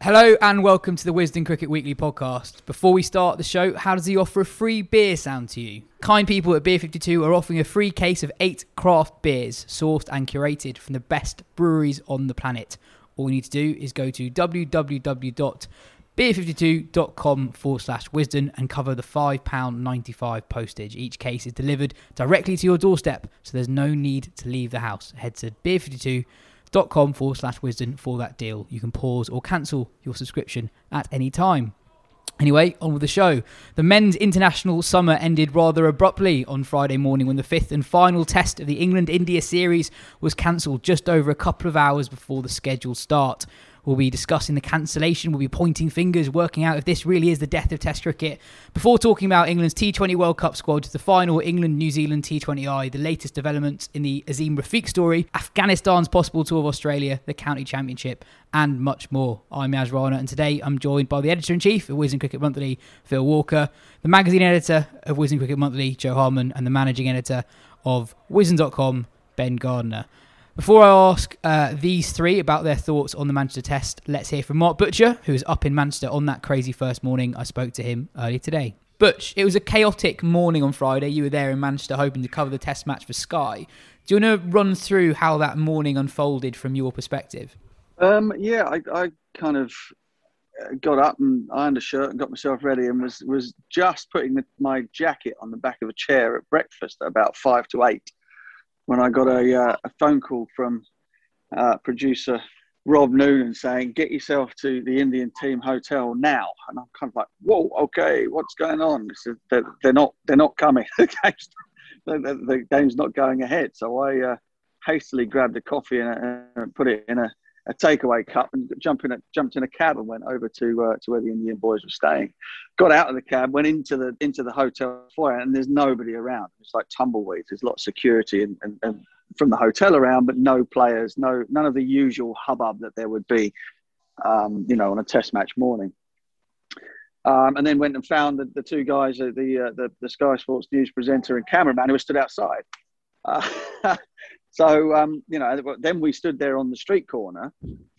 Hello and welcome to the Wisden Cricket Weekly podcast. Before we start the show, how does the offer of free beer sound to you? Kind people at Beer 52 are offering a free case of eight craft beers sourced and curated from the best breweries on the planet. All you need to do is go to www.beer52.com forward slash wisden and cover the £5.95 postage. Each case is delivered directly to your doorstep, so there's no need to leave the house. Head to Beer 52 Com forward slash wisden for that deal. You can pause or cancel your subscription at any time. Anyway, on with the show. The men's international summer ended rather abruptly on Friday morning when the fifth and final test of the England India series was cancelled just over a couple of hours before the scheduled start. We'll be discussing the cancellation, we'll be pointing fingers, working out if this really is the death of Test cricket, before talking about England's T20 World Cup squad, the final England New Zealand T20I, the latest developments in the Azeem Rafiq story, Afghanistan's possible tour of Australia, the County Championship, and much more. I'm Yaz Rana, and today I'm joined by the editor in chief of Wisden Cricket Monthly, Phil Walker, the magazine editor of Wisden Cricket Monthly, Jo Harman, and the managing editor of Wisden.com, Ben Gardner. Before I ask uh, these three about their thoughts on the Manchester Test, let's hear from Mark Butcher, who was up in Manchester on that crazy first morning. I spoke to him earlier today. Butch, it was a chaotic morning on Friday. You were there in Manchester hoping to cover the Test match for Sky. Do you want to run through how that morning unfolded from your perspective? Um, yeah, I, I kind of uh, got up and ironed a shirt and got myself ready and was was just putting the, my jacket on the back of a chair at breakfast at about five to eight when I got a, uh, a phone call from uh, producer Rob Noonan saying, "Get yourself to the Indian team hotel now." And I'm kind of like, "Whoa, okay, what's going on?" They're, they're, not they're not coming. the, game's, the, the, game's not going ahead. So I uh, hastily grabbed a coffee and, and put it in a a takeaway cup and jumped in a, jumped in a cab and went over to uh, to where the Indian boys were staying. Got out of the cab, went into the into the hotel foyer, and there's nobody around. It's like tumbleweeds. There's a lot of security and, and, and from the hotel around, but no players, no none of the usual hubbub that there would be, um, you know, on a Test match morning. Um, and then went and found the, the two guys, the, uh, the the Sky Sports news presenter and cameraman, who stood outside. Uh, So um, you know, then we stood there on the street corner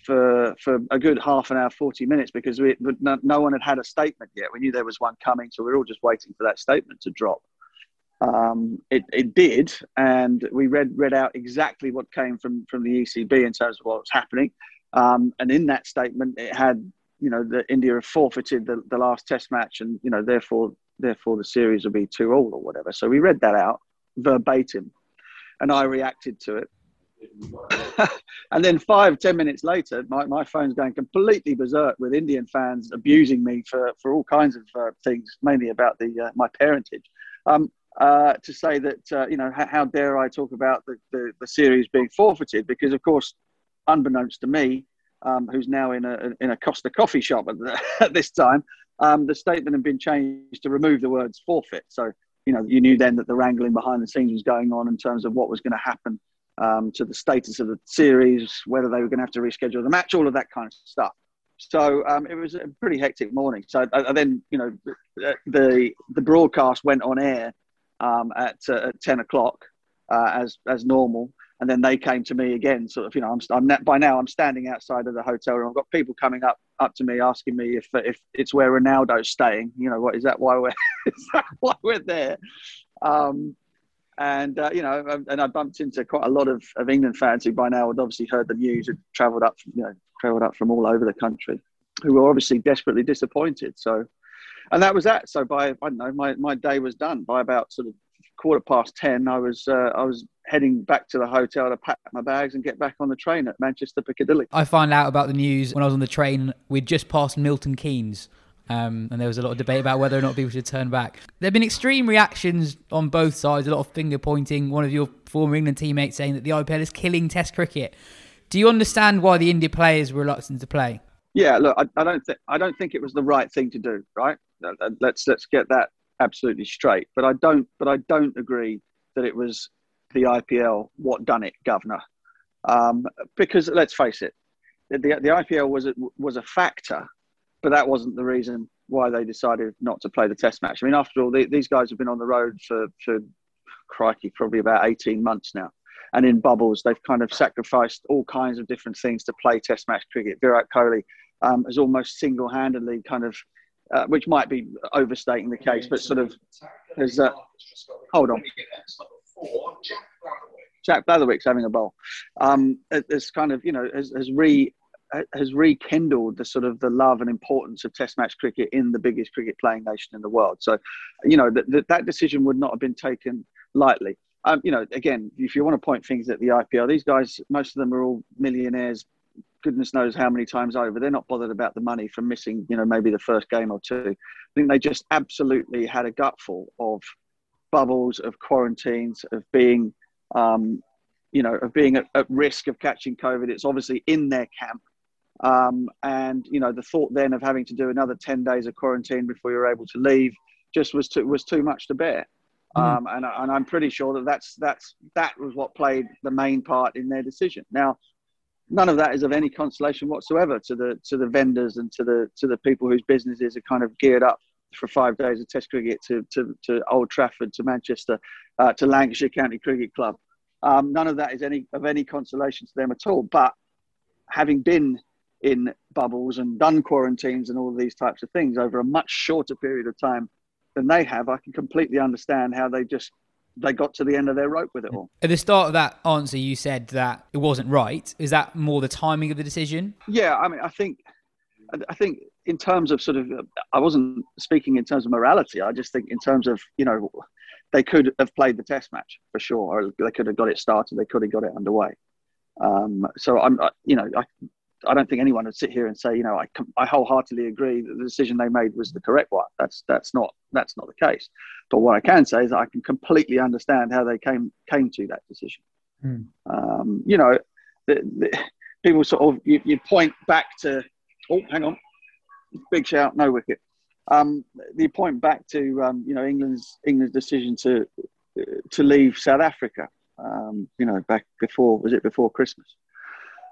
for for a good half an hour, forty minutes, because we no, no one had had a statement yet. We knew there was one coming, so we were all just waiting for that statement to drop. Um, it, it did, and we read read out exactly what came from from the ECB in terms of what was happening. Um, and in that statement, it had you know that India have forfeited the, the last Test match, and you know therefore therefore the series will be two all or whatever. So we read that out verbatim and I reacted to it. and then five, ten minutes later, my, my phone's going completely berserk with Indian fans abusing me for, for all kinds of uh, things, mainly about the uh, my parentage. Um, uh, to say that, uh, you know, how, how, dare I talk about the, the, the, series being forfeited? Because, of course, unbeknownst to me, um, who's now in a, in a Costa coffee shop at, the, at this time, um, the statement had been changed to remove the words forfeit. So you know, you knew then that the wrangling behind the scenes was going on in terms of what was going to happen um, to the status of the series, whether they were going to have to reschedule the match, all of that kind of stuff. So um, it was a pretty hectic morning. So I, I then, you know, the the broadcast went on air um, at, uh, at ten o'clock uh, as as normal, and then they came to me again. Sort of, you know, I'm, I'm by now I'm standing outside of the hotel room. I've got people coming up up to me asking me if if it's where Ronaldo's staying. You know, what is that? Why we're is that why we're there? Um, and uh, you know, and I bumped into quite a lot of, of England fans who by now had obviously heard the news and travelled up, from, you know, travelled up from all over the country, who were obviously desperately disappointed. So, and that was that. So by I don't know, my, my day was done by about sort of quarter past ten. I was uh, I was heading back to the hotel to pack my bags and get back on the train at Manchester Piccadilly. I found out about the news when I was on the train. We'd just passed Milton Keynes um, and there was a lot of debate about whether or not people should turn back. There have been extreme reactions on both sides, a lot of finger pointing. One of your former England teammates saying that the IPL is killing Test cricket. Do you understand why the India players were reluctant to play? Yeah, look, I, I don't think I don't think it was the right thing to do. Right? Let's let's get that absolutely straight. But I don't. But I don't agree that it was the IPL what done it, governor. Um, because let's face it, the, the IPL was a, was a factor but that wasn't the reason why they decided not to play the test match. I mean, after all, these guys have been on the road for, for crikey, probably about 18 months now. And in bubbles, they've kind of sacrificed all kinds of different things to play test match cricket. Virat Kohli um, has almost single handedly kind of, uh, which might be overstating the case, but sort of has, uh, hold on. Jack Blatherwick's having a bowl. Um, it's kind of, you know, has, has re has rekindled the sort of the love and importance of Test match cricket in the biggest cricket playing nation in the world. So, you know, that that decision would not have been taken lightly. Um, you know, again, if you want to point things at the IPL, these guys, most of them are all millionaires. Goodness knows how many times over. They're not bothered about the money from missing, you know, maybe the first game or two. I think they just absolutely had a gutful of bubbles, of quarantines, of being, um, you know, of being at, at risk of catching COVID. It's obviously in their camp um, and you know, the thought then of having to do another ten days of quarantine before you're able to leave just was too was too much to bear. Mm. Um, and, and I'm pretty sure that that's that's that was what played the main part in their decision. Now, none of that is of any consolation whatsoever to the to the vendors and to the to the people whose businesses are kind of geared up for five days of Test cricket to to, to Old Trafford, to Manchester, uh, to Lancashire County Cricket Club. Um, none of that is any of any consolation to them at all. But having been in bubbles and done quarantines and all of these types of things over a much shorter period of time than they have, I can completely understand how they just they got to the end of their rope with it all. At the start of that answer, you said that it wasn't right. Is that more the timing of the decision? Yeah, I mean, I think, I think in terms of sort of, I wasn't speaking in terms of morality. I just think in terms of, you know, they could have played the test match for sure, or they could have got it started. They could have got it underway. Um, so I'm, you know, I, I don't think anyone would sit here and say, you know, I, I wholeheartely agree that the decision they made was the correct one. That's that's not that's not the case. But what I can say is I can completely understand how they came came to that decision. Hmm. Um, you know, the, the, people sort of you, you, point back to oh, hang on, big shout, no wicket. Um, you point back to um, you know England's England's decision to to leave South Africa. Um, you know, back before was it before Christmas?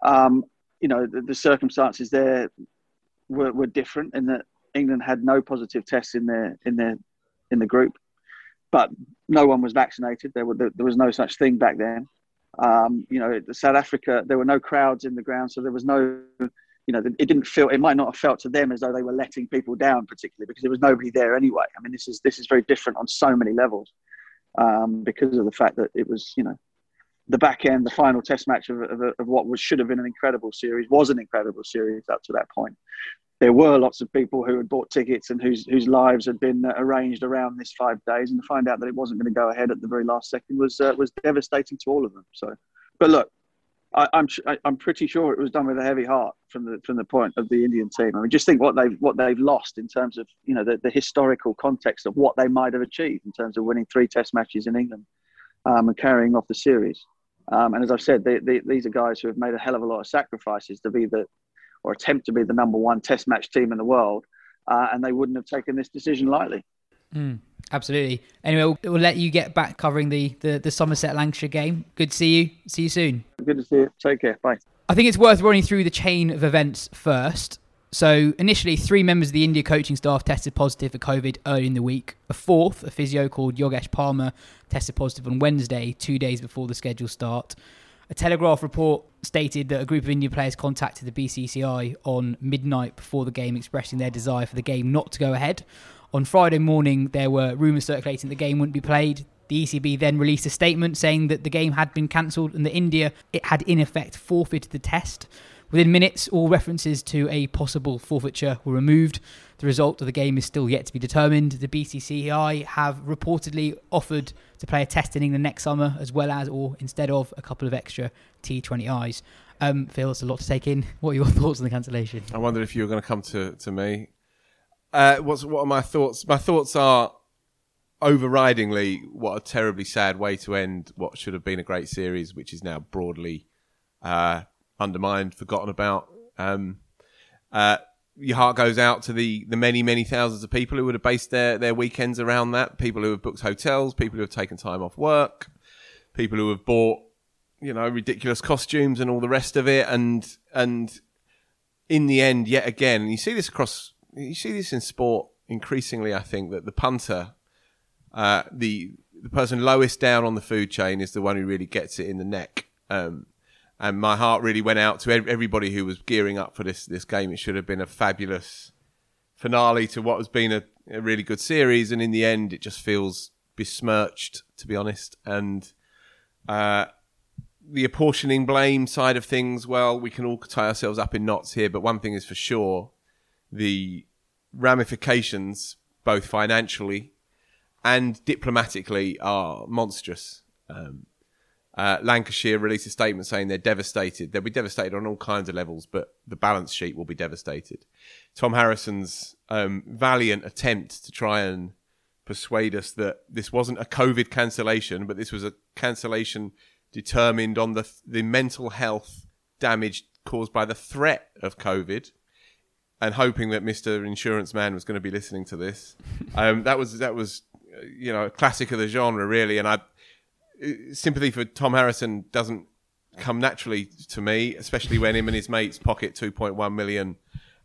Um, you know, the, the circumstances there were, were different in that England had no positive tests in their in their in the group, but no one was vaccinated. There were there, was no such thing back then. Um, you know, South Africa, there were no crowds in the ground, so there was no, you know, it didn't feel. It might not have felt to them as though they were letting people down, particularly because there was nobody there anyway. I mean, this is this is very different on so many levels um, because of the fact that it was, you know, the back end, the final test match of, of, of, what was should have been an incredible series was an incredible series up to that point. There were lots of people who had bought tickets and whose whose lives had been arranged around this five days, and to find out that it wasn't going to go ahead at the very last second was uh, was devastating to all of them. So, but look, I, I'm I'm pretty sure it was done with a heavy heart from the from the point of the Indian team. I mean, just think what they've what they've lost in terms of you know the, the historical context of what they might have achieved in terms of winning three Test matches in England um, and carrying off the series. Um, and as I've said, they, they, these are guys who have made a hell of a lot of sacrifices to be the, or attempt to be the number one Test match team in the world, uh, and they wouldn't have taken this decision lightly. Mm. Absolutely. Anyway, we'll, we'll let you get back covering the, the, the Somerset Lancashire game. Good to see you. See you soon. Good to see you. Take care. Bye. I think it's worth running through the chain of events first. So, initially, three members of the India coaching staff tested positive for COVID early in the week. A fourth, a physio called Yogesh Parmar, tested positive on Wednesday, two days before the scheduled start. A Telegraph report stated that a group of Indian players contacted the BCCI on midnight before the game, expressing their desire for the game not to go ahead. On Friday morning, there were rumours circulating that the game wouldn't be played. The ECB then released a statement saying that the game had been cancelled and that India it had in effect forfeited the test. Within minutes, all references to a possible forfeiture were removed. The result of the game is still yet to be determined. The BCCI have reportedly offered to play a test in England next summer, as well as, or instead of, a couple of extra T20Is. Um, Phil, it's a lot to take in. What are your thoughts on the cancellation? I wonder if you were going to come to, to me. Uh, what's what are my thoughts? My thoughts are overridingly what a terribly sad way to end what should have been a great series, which is now broadly uh, undermined, forgotten about. Um, uh, your heart goes out to the, the many, many thousands of people who would have based their, their weekends around that. People who have booked hotels, people who have taken time off work, people who have bought, you know, ridiculous costumes and all the rest of it. And, and in the end, yet again, you see this across, you see this in sport increasingly, I think, that the punter, uh, the, the person lowest down on the food chain is the one who really gets it in the neck. Um, and my heart really went out to everybody who was gearing up for this this game. It should have been a fabulous finale to what has been a, a really good series, and in the end, it just feels besmirched, to be honest. And uh, the apportioning blame side of things, well, we can all tie ourselves up in knots here, but one thing is for sure: the ramifications, both financially and diplomatically, are monstrous. Um, uh, Lancashire released a statement saying they're devastated. They'll be devastated on all kinds of levels, but the balance sheet will be devastated. Tom Harrison's um, valiant attempt to try and persuade us that this wasn't a COVID cancellation, but this was a cancellation determined on the the mental health damage caused by the threat of COVID, and hoping that Mister Insurance Man was going to be listening to this. Um, that was that was uh, you know a classic of the genre, really, and I sympathy for Tom Harrison doesn't come naturally to me, especially when him and his mates pocket 2.1 million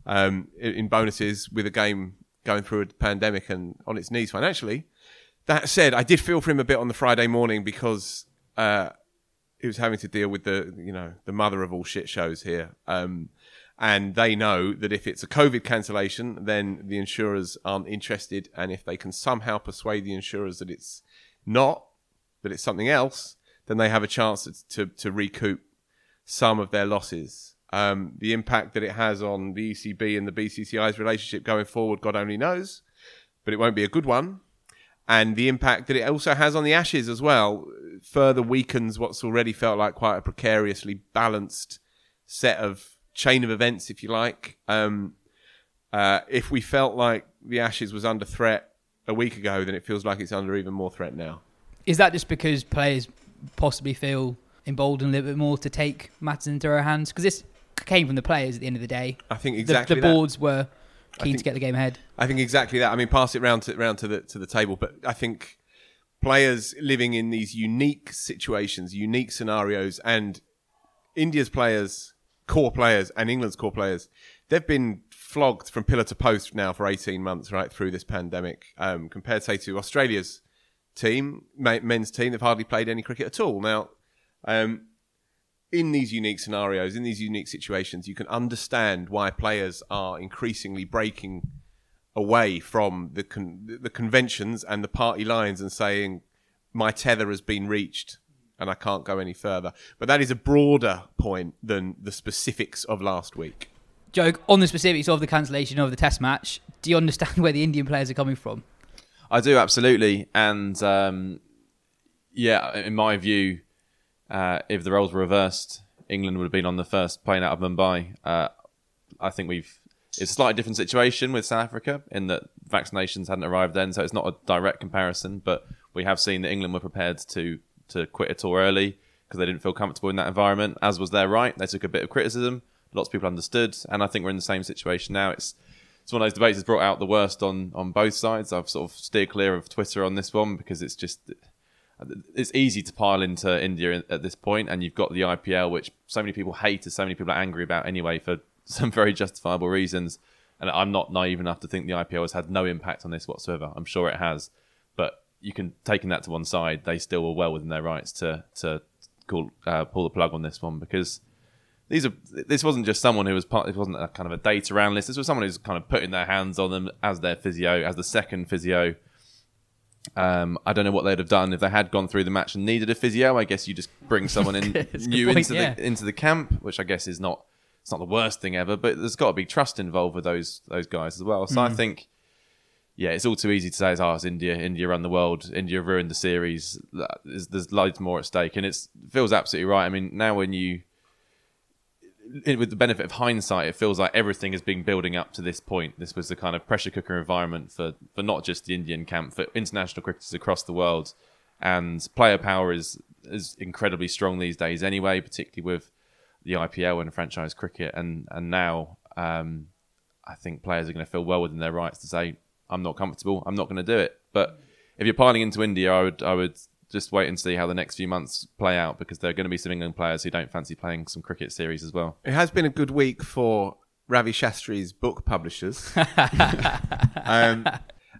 um, in bonuses with a game going through a pandemic and on its knees financially. That said, I did feel for him a bit on the Friday morning because uh, he was having to deal with the you know the mother of all shit shows here. Um, and they know that if it's a COVID cancellation, then the insurers aren't interested. And if they can somehow persuade the insurers that it's not, that it's something else, then they have a chance to, to, to recoup some of their losses. Um, the impact that it has on the ECB and the BCCI's relationship going forward, God only knows, but it won't be a good one. And the impact that it also has on the Ashes as well further weakens what's already felt like quite a precariously balanced set of chain of events, if you like. Um, uh, if we felt like the Ashes was under threat a week ago, then it feels like it's under even more threat now. Is that just because players possibly feel emboldened a little bit more to take matters into their hands? Because this came from the players at the end of the day. I think exactly the, the boards were keen think- to get the game ahead. I think exactly that. I mean, pass it round to round to the to the table, but I think players living in these unique situations, unique scenarios, and India's players, core players, and England's core players, they've been flogged from pillar to post now for eighteen months, right through this pandemic. Um, compared, say, to Australia's team, men's team, they've hardly played any cricket at all. Now, um, in these unique scenarios, in these unique situations, you can understand why players are increasingly breaking away from the con- the conventions and the party lines and saying my tether has been reached and I can't go any further. But that is a broader point than the specifics of last week. Joke on the specifics of the cancellation of the Test match. Do you understand where the Indian players are coming from? I do absolutely, and um, yeah, in my view, uh, if the roles were reversed, England would have been on the first plane out of Mumbai. Uh, I think we've it's a slightly different situation with South Africa in that vaccinations hadn't arrived then, so it's not a direct comparison. But we have seen that England were prepared to to quit a tour early because they didn't feel comfortable in that environment, as was their right. They took a bit of criticism. Lots of people understood, and I think we're in the same situation now. It's it's one of those debates that's brought out the worst on on both sides. I've sort of steered clear of Twitter on this one because it's just it's easy to pile into India at this point, and you've got the IPL, which so many people hate, and so many people are angry about anyway for some very justifiable reasons. And I'm not naive enough to think the IPL has had no impact on this whatsoever. I'm sure it has, you can taking that to one side, they still were well within their rights to to call, uh, pull the plug on this one because these are this wasn't just someone who was part. It wasn't a kind of a data analyst. This was someone who's kind of putting their hands on them as their physio, as the second physio. Um, I don't know what they'd have done if they had gone through the match and needed a physio. I guess you just bring someone in new point, into yeah. the into the camp, which I guess is not it's not the worst thing ever. But there's got to be trust involved with those those guys as well. So I think, yeah, it's all too easy to say, oh, it's India. India run the world. India ruined the series. There's, there's loads more at stake, and it feels absolutely right. I mean, now when you with the benefit of hindsight, it feels like everything has been building up to this point. This was the kind of pressure cooker environment for, for not just the Indian camp, for international cricketers across the world. And player power is is incredibly strong these days, anyway, particularly with the IPL and franchise cricket. And and now, um, I think players are going to feel well within their rights to say, "I'm not comfortable. I'm not going to do it." But if you're piling into India, I would I would just wait and see how the next few months play out because there are going to be some England players who don't fancy playing some cricket series as well. It has been a good week for Ravi Shastri's book publishers. um,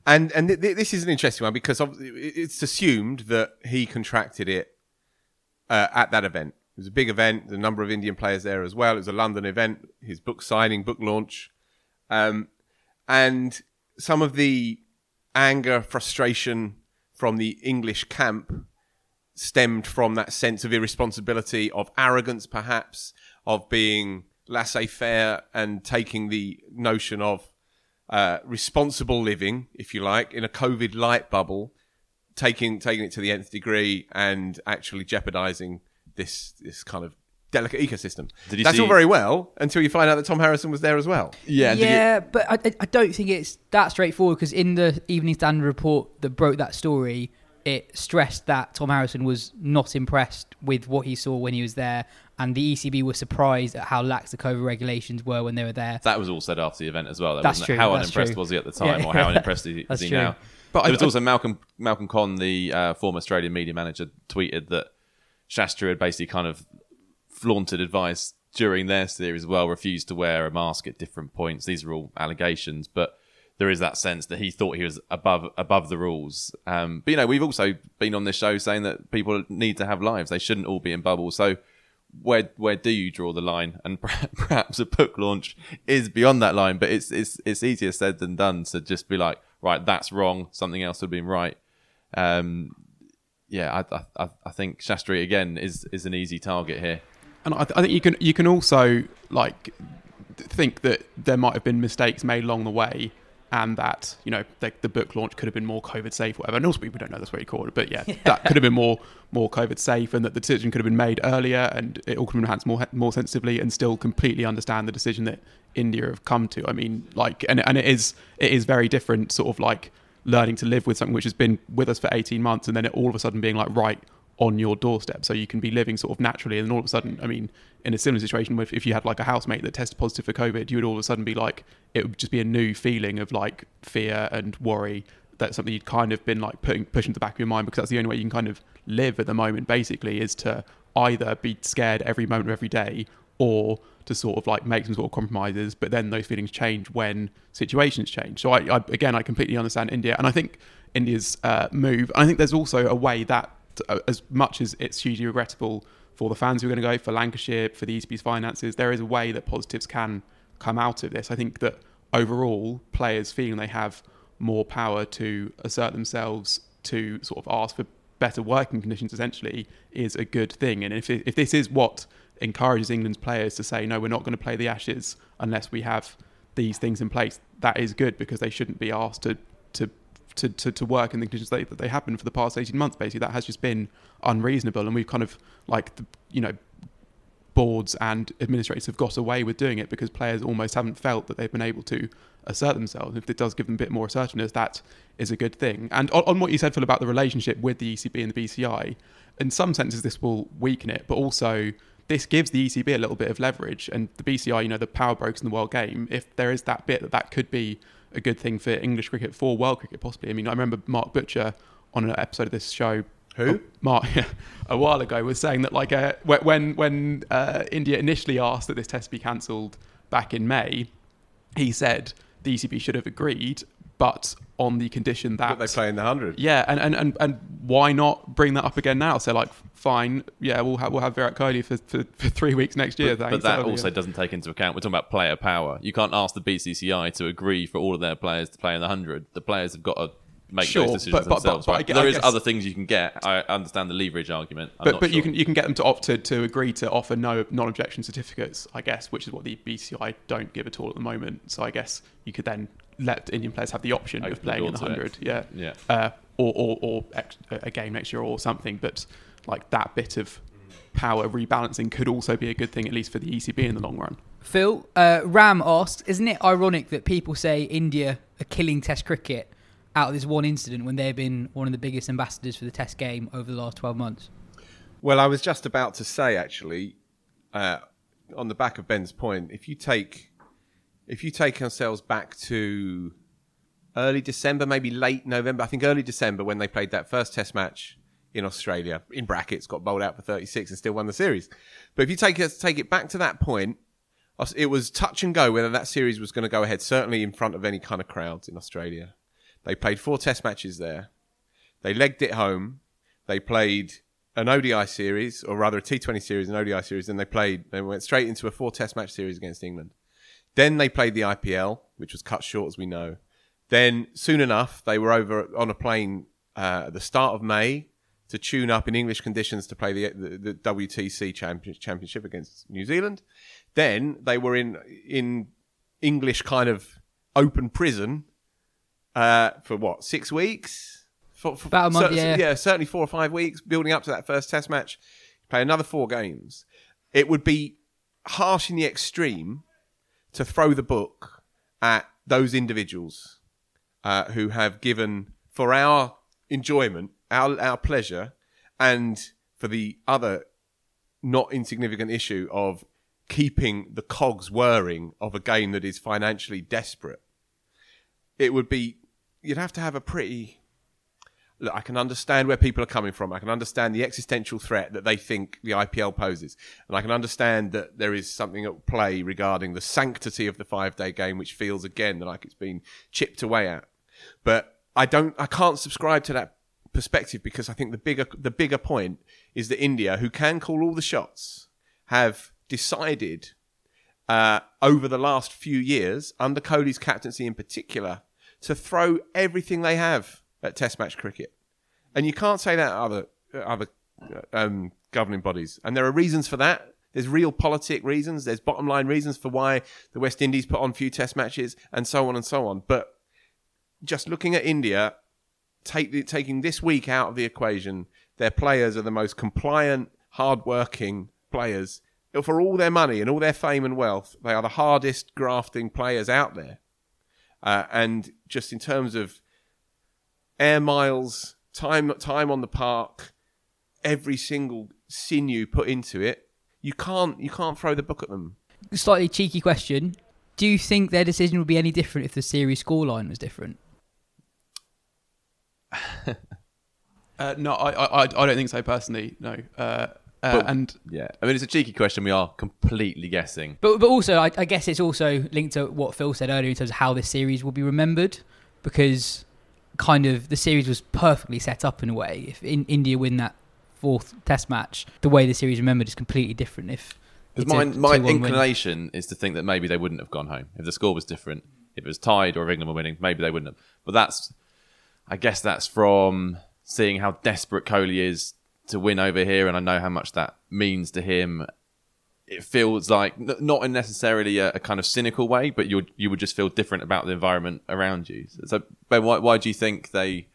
and and th- th- this is an interesting one because it's assumed that he contracted it uh, at that event. It was a big event, the number of Indian players there as well. It was a London event, his book signing, book launch. Um, and some of the anger, frustration from the English camp stemmed from that sense of irresponsibility, of arrogance, perhaps, of being laissez faire and taking the notion of uh, responsible living, if you like, in a COVID light bubble, taking taking it to the nth degree and actually jeopardizing this this kind of delicate ecosystem. Did you That's see- all very well until you find out that Tom Harrison was there as well. Yeah, yeah, but I, I- I don't think it's that straightforward because in the Evening Standard report that broke that story, it stressed that Tom Harrison was not impressed with what he saw when he was there, and the ECB were surprised at how lax the COVID regulations were when they were there. That was all said after the event as well. That That's wasn't true, How that's unimpressed true. was he at the time, Yeah. or how unimpressed is, That's is he true. now? But But I- was I- also Malcolm Malcolm Conn, the uh, former Australian media manager, tweeted that Shastri had basically kind of flaunted advice during their series as well, refused to wear a mask at different points. These are all allegations, but there is that sense that he thought he was above above the rules. Um, but you know, we've also been on this show saying that people need to have lives; they shouldn't all be in bubbles. So. Where where do you draw the line? And perhaps a book launch is beyond that line, but it's it's it's easier said than done to just be like, right, that's wrong. Something else would have been right. Um, yeah, I, I I think Shastri again is is an easy target here. And I, th- I think you can you can also like think that there might have been mistakes made along the way, and that you know the, the book launch could have been more COVID safe, whatever. And also, we don't know that's what he called it, but yeah, that could have been more more COVID safe, and that the decision could have been made earlier, and it all could have been enhanced more more sensitively, and still completely understand the decision that India have come to. I mean, like, and and it is it is very different, sort of like learning to live with something which has been with us for 18 months and then it all of a sudden being like right on your doorstep. So you can be living sort of naturally and all of a sudden i mean in a similar situation with if you had like a housemate that tested positive for covid you would all of a sudden be like it would just be a new feeling of like fear and worry. That's something you'd kind of been like putting pushing to the back of your mind because that's the only way you can kind of live at the moment basically is to either be scared every moment of every day or to sort of like make some sort of compromises but then those feelings change when situations change. So i, I again i completely understand india and i think india's uh, move i think there's also a way that uh, as much as it's hugely regrettable for the fans who are going to go for lancashire for the ecb's finances there is a way that positives can come out of this. I think that overall players feeling they have more power to assert themselves to sort of ask for better working conditions essentially is a good thing. And if, if this is what encourages England's players to say no we're not going to play the Ashes unless we have these things in place that is good because they shouldn't be asked to to to, to, to work in the conditions that, that they have been for the past 18 months basically that has just been unreasonable and we've kind of like the, you know boards and administrators have got away with doing it because players almost haven't felt that they've been able to assert themselves. If it does give them a bit more assertiveness, that is a good thing. And on, on what you said, Phil, about the relationship with the ECB and the BCI, in some senses this will weaken it, but also this gives the ECB a little bit of leverage, and the BCI, you know, the power brokers in the world game. If there is that bit that that could be a good thing for English cricket, for world cricket, possibly. I mean, I remember Mark Butcher on an episode of this show. Who? uh, Mark, a while ago, was saying that like uh, when when uh, India initially asked that this test be cancelled back in May, he said the ECB should have agreed, but on the condition that But they play in the hundred. yeah, and, and, and, and why not bring that up again now? So like, fine, yeah, we'll have we'll have Virat Kohli for, for, for three weeks next year. But, but that That'll also doesn't take into account. We're talking about player power. You can't ask the BCCI to agree for all of their players to play in the hundred. The players have got to make Sure, those decisions but- but- but- themselves. but I right? gu- There is guess- other things you can get. I understand the leverage argument. I'm but but you can you can get them to opt to, to agree to offer no non-objection certificates, I guess, which is what the BCI don't give at all at the moment. So I guess you could then let Indian players have the option Open of playing door in the hundred, yeah, Yeah. uh, or or, or ex- a game next year or something. But like that bit of power rebalancing could also be a good thing, at least for the ECB in the long run. Phil, uh, Ram asked, isn't it ironic that people say India are killing Test cricket out of this one incident when they've been one of the biggest ambassadors for the Test game over the last 12 months? Well, I was just about to say actually, uh, on the back of Ben's point, if you take if you take ourselves back to early December, maybe late November, I think early December when they played that first Test match in Australia, in brackets, got bowled out for 36 and still won the series. But if you take it take it back to that point, it was touch and go whether that series was going to go ahead. Certainly in front of any kind of crowds in Australia. They played four Test matches there. They legged it home. They played an ODI series, or rather a T20 series, an ODI series, and they played. They went straight into a four Test match series against England. Then they played the IPL, which was cut short, as we know. Then soon enough, they were over on a plane uh, at the start of May to tune up in English conditions to play the, the, the WTC champion, championship against New Zealand. Then they were in in English kind of open prison uh, for what six weeks? For, for, About a month, cer- yeah. yeah, certainly four or five weeks, building up to that first Test match. Play another four games. It would be harsh in the extreme to throw the book at those individuals uh, who have given for our enjoyment, our our pleasure, and for the other not insignificant issue of keeping the cogs whirring of a game that is financially desperate. It would be you'd have to have a pretty look, I can understand where people are coming from. I can understand the existential threat that they think the IPL poses. And I can understand that there is something at play regarding the sanctity of the five day game, which feels again like it's been chipped away at. But I don't, I can't subscribe to that perspective because I think the bigger, the bigger point is that India, who can call all the shots, have decided uh, over the last few years, under Kohli's captaincy in particular, to throw everything they have at Test match cricket, and you can't say that other other um, governing bodies. And there are reasons for that. There's real politic reasons. There's bottom line reasons for why the West Indies put on few Test matches, and so on and so on. But just looking at India, take the, taking this week out of the equation, their players are the most compliant, hard-working players. For all their money and all their fame and wealth, they are the hardest grafting players out there. Uh, and just in terms of air miles, time time on the park, every single sinew put into it, you can't you can't throw the book at them. Slightly cheeky question. Do you think their decision would be any different if the series scoreline was different? Uh, no, I, I, I don't think so personally. No, uh, uh, But- and yeah, I mean it's a cheeky question. We are completely guessing. But but also, I, I guess it's also linked to what Phil said earlier in terms of how this series will be remembered, because kind of the series was perfectly set up in a way. If in, India win that fourth Test match, the way the series remembered is completely different. If Because it's a my, my 2-1 win. inclination is to think that maybe they wouldn't have gone home if the score was different. If it was tied or if England were winning, maybe they wouldn't have. But that's, I guess that's from seeing how desperate Kohli is to win over here, and I know how much that means to him. It feels like not in necessarily a, a kind of cynical way, but you you would just feel different about the environment around you. So, Ben, why, why do you think they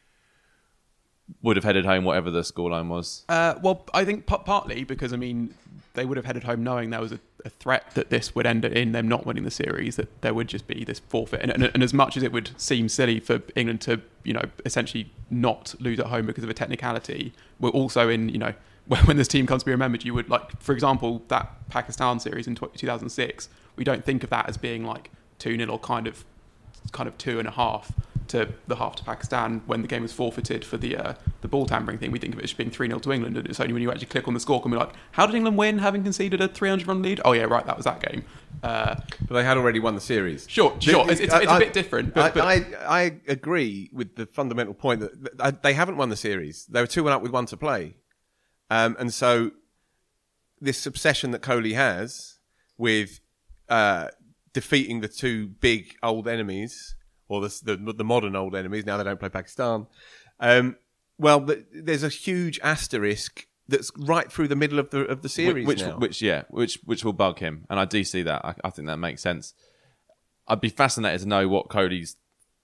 would have headed home, whatever the scoreline was? Uh, well, I think p- partly because I mean they would have headed home knowing there was a, a threat that this would end in them not winning the series, that there would just be this forfeit. And, and, and as much as it would seem silly for England to, you know, essentially not lose at home because of a technicality, we're also in, you know, when, this team comes to be remembered, you would like, for example, that Pakistan series in 2006. We don't think of that as being like two 0 or kind of, kind of two and a half to the half to Pakistan when the game was forfeited for the uh, the ball tampering thing. We think of it as being three 0 to England, and it's only when you actually click on the score can be like, how did England win having conceded a 300 run lead? Oh yeah, right, that was that game. Uh, but they had already won the series. Sure, sure. It's, it's, it's a bit different. But, I, but I, I agree with the fundamental point that they haven't won the series. They were two one up with one to play, um, and so this obsession that Kohli has with uh, defeating the two big old enemies or the, the, the modern old enemies. Now they don't play Pakistan. Um, well, the, there's a huge asterisk that's right through the middle of the of the series which, now. which yeah, which which will bug him, and I do see that. I, I think that makes sense. I'd be fascinated to know what Kohli's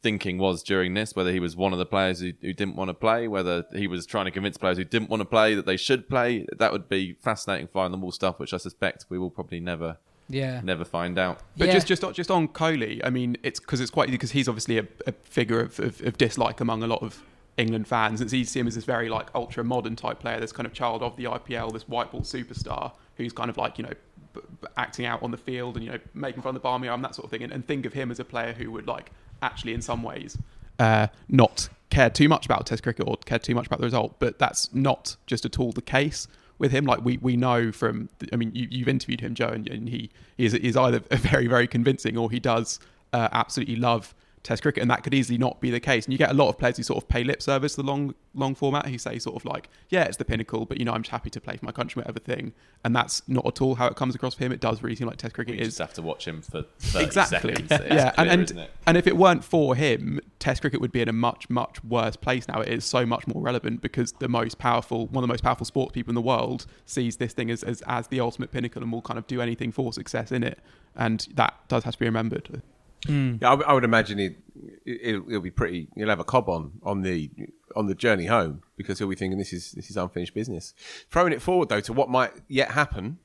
thinking was during this, whether he was one of the players who, who didn't want to play, whether he was trying to convince players who didn't want to play that they should play. That would be fascinating flying the wall stuff, which I suspect we will probably never yeah never find out. But Yeah. just just just on Kohli, I mean, it's because it's quite because he's obviously a, a figure of, of, of dislike among a lot of England fans. It's easy to see him as this very like ultra modern type player, this kind of child of the IPL, this white ball superstar who's kind of like you know b- b- acting out on the field and you know making fun of the barmy arm that sort of thing, and, and think of him as a player who would like actually in some ways uh, not care too much about Test cricket or care too much about the result. But that's not just at all the case with him. Like we, we know from, I mean, you, you've interviewed him, Joe, and, and he, he is, is either very, very convincing or he does uh, absolutely love Test cricket, and that could easily not be the case. And you get a lot of players who sort of pay lip service to the long, long format. Who say sort of like, yeah, it's the pinnacle, but you know, I'm just happy to play for my country, whatever thing. And that's not at all how it comes across for him. It does really seem like Test cricket You is just have to watch him for 30 exactly. seconds. Yeah, and clear, and, isn't and if it weren't for him, Test cricket would be in a much much worse place now. It is so much more relevant because the most powerful, one of the most powerful sports people in the world, sees this thing as as, as the ultimate pinnacle and will kind of do anything for success in it. And that does have to be remembered. Hmm. Yeah, I, I would imagine it, it, it'll be pretty. You'll have a cob on on the on the journey home because he'll be thinking this is this is unfinished business. Throwing it forward though to what might yet happen.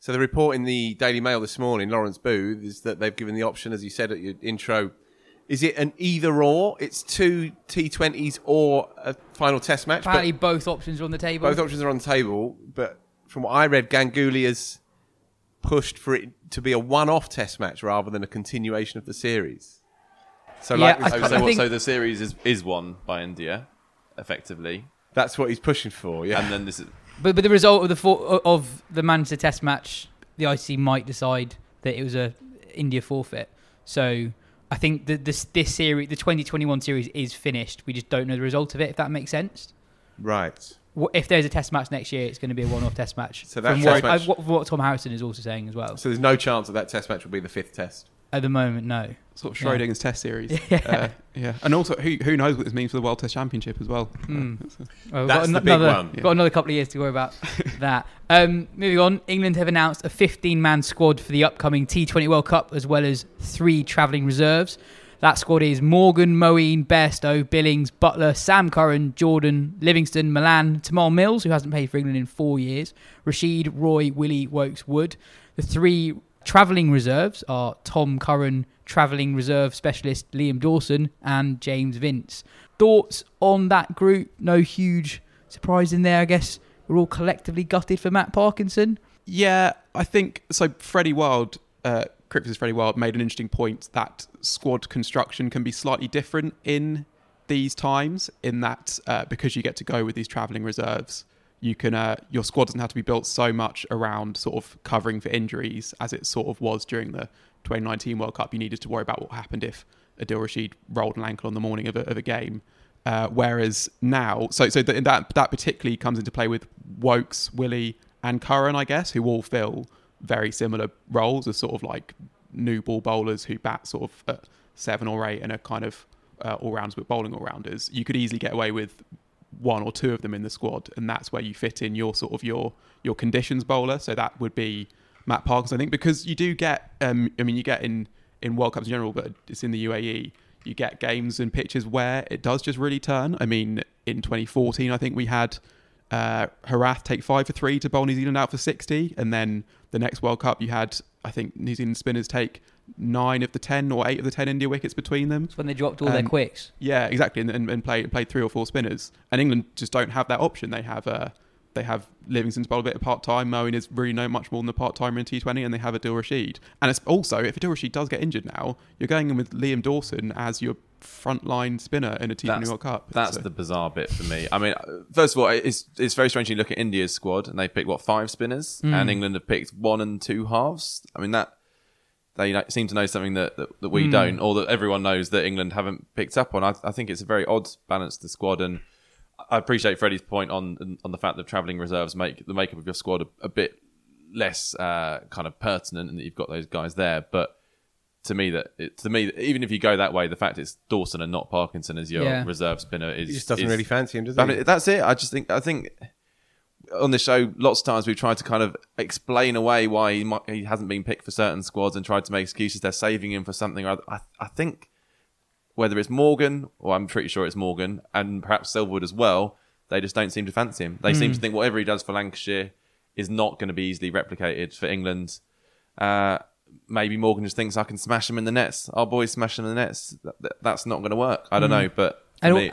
So the report in the Daily Mail this morning, Lawrence Booth, is that they've given the option, as you said at your intro. Is it an either or? It's two T20s or a final Test match. Apparently, both options are on the table. both options are on the table, but from what I read, Ganguly has pushed for it to be a one-off Test match rather than a continuation of the series. So, Yeah, like, I- so, I what, so the series is, is won by India, effectively, that's what he's pushing for. Yeah, and then this is But but the result of the for, of the Manchester Test match, the ICC might decide that it was a India forfeit. So I think that this this series, the 2021 series, is finished. We just don't know the result of it. If that makes sense. right. Wh- If there's a Test match next year, it's going to be a one-off Test match. So that's From Test what, I- match- what, what Tom Harrison is also saying as well. So there's no chance that that Test match will be the fifth Test. At the moment, no. Sort of Yeah. Schrodinger's Test series. Yeah. Uh, yeah. And also, who who knows what this means for the World Test Championship as well? Hmm. Well, we've That's got the big another, one. Got another couple of years to worry about that. Um, moving on, England have announced a 15-man squad for the upcoming T20 World Cup, as well as three travelling reserves. That squad is Morgan, Moeen, Bairstow, Billings, Buttler, Sam Curran, Jordan, Livingstone, Malan, Tymal Mills, who hasn't played for England in four years, Rashid, Roy, Willey, Woakes, Wood. The three travelling reserves are Tom Curran, travelling reserve specialist Liam Dawson, and James Vince. Thoughts on that group? No huge surprise in there, I guess. We're all collectively gutted for Matt Parkinson. Yeah, I think so. Freddie Wilde, uh, Cricket's Freddie Wilde made an interesting point that squad construction can be slightly different in these times. In that, uh, because you get to go with these travelling reserves, you can uh, your squad doesn't have to be built so much around sort of covering for injuries as it sort of was during the 2019 World Cup. You needed to worry about what happened if Adil Rashid rolled an ankle on the morning of a, of a game. Uh, whereas now, so so th- that that particularly comes into play with Woakes, Willey, and Curran, I guess, who all fill very similar roles as sort of like new ball bowlers who bat sort of at seven or eight and are kind of uh, all rounds but bowling all rounders. You could easily get away with one or two of them in the squad, and that's where you fit in your sort of your your conditions bowler. So that would be Matt Parkinson, I think, because you do get, um, I mean, you get in in World Cups in general, but it's in the UAE. You get games and pitches where it does just really turn. I mean, in 2014, I think we had uh, Herath take five for three to bowl New Zealand out for 60, and then the next World Cup, you had I think New Zealand spinners take nine of the ten or eight of the ten India wickets between them. It's when they dropped all their Um, quicks. Yeah, exactly, and, and, and play played three or four spinners. And England just don't have that option. They have uh, they have Livingstone's bowled a bit of part time. Moeen is really no much more than a part timer in T20, and they have Adil Rashid. And it's also, if Adil Rashid does get injured now, you're going in with Liam Dawson as your frontline spinner in a T20 That's, World Cup. that's So- the bizarre bit for me. I mean, first of all, it's it's very strange when you look at India's squad and they pick what five spinners, Mm. and England have picked one and two halves. I mean that they seem to know something that, that, that we Mm. don't, or that everyone knows that England haven't picked up on. I, I think it's a very odd balance to the squad, and I appreciate Freddie's point on on the fact that travelling reserves make the makeup of your squad a, a bit less uh, kind of pertinent, and that you've got those guys there, but. To me, that it, to me, even if you go that way, the fact it's Dawson and not Parkinson as your Yeah. reserve spinner is He just doesn't is- really fancy him, does it? I mean, that's it. I just think I think on the show, lots of times we've tried to kind of explain away why he might, he hasn't been picked for certain squads and tried to make excuses. They're saving him for something or other. I, I think whether it's Morgan or I'm pretty sure it's Morgan and perhaps Silverwood as well, they just don't seem to fancy him. They seem Hmm. to think whatever he does for Lancashire is not going to be easily replicated for England. Uh, maybe Morgan just thinks I can smash him in the nets. Our boys smash him in the nets. That, that- that's not going to work. I don't Mm. know, but for me,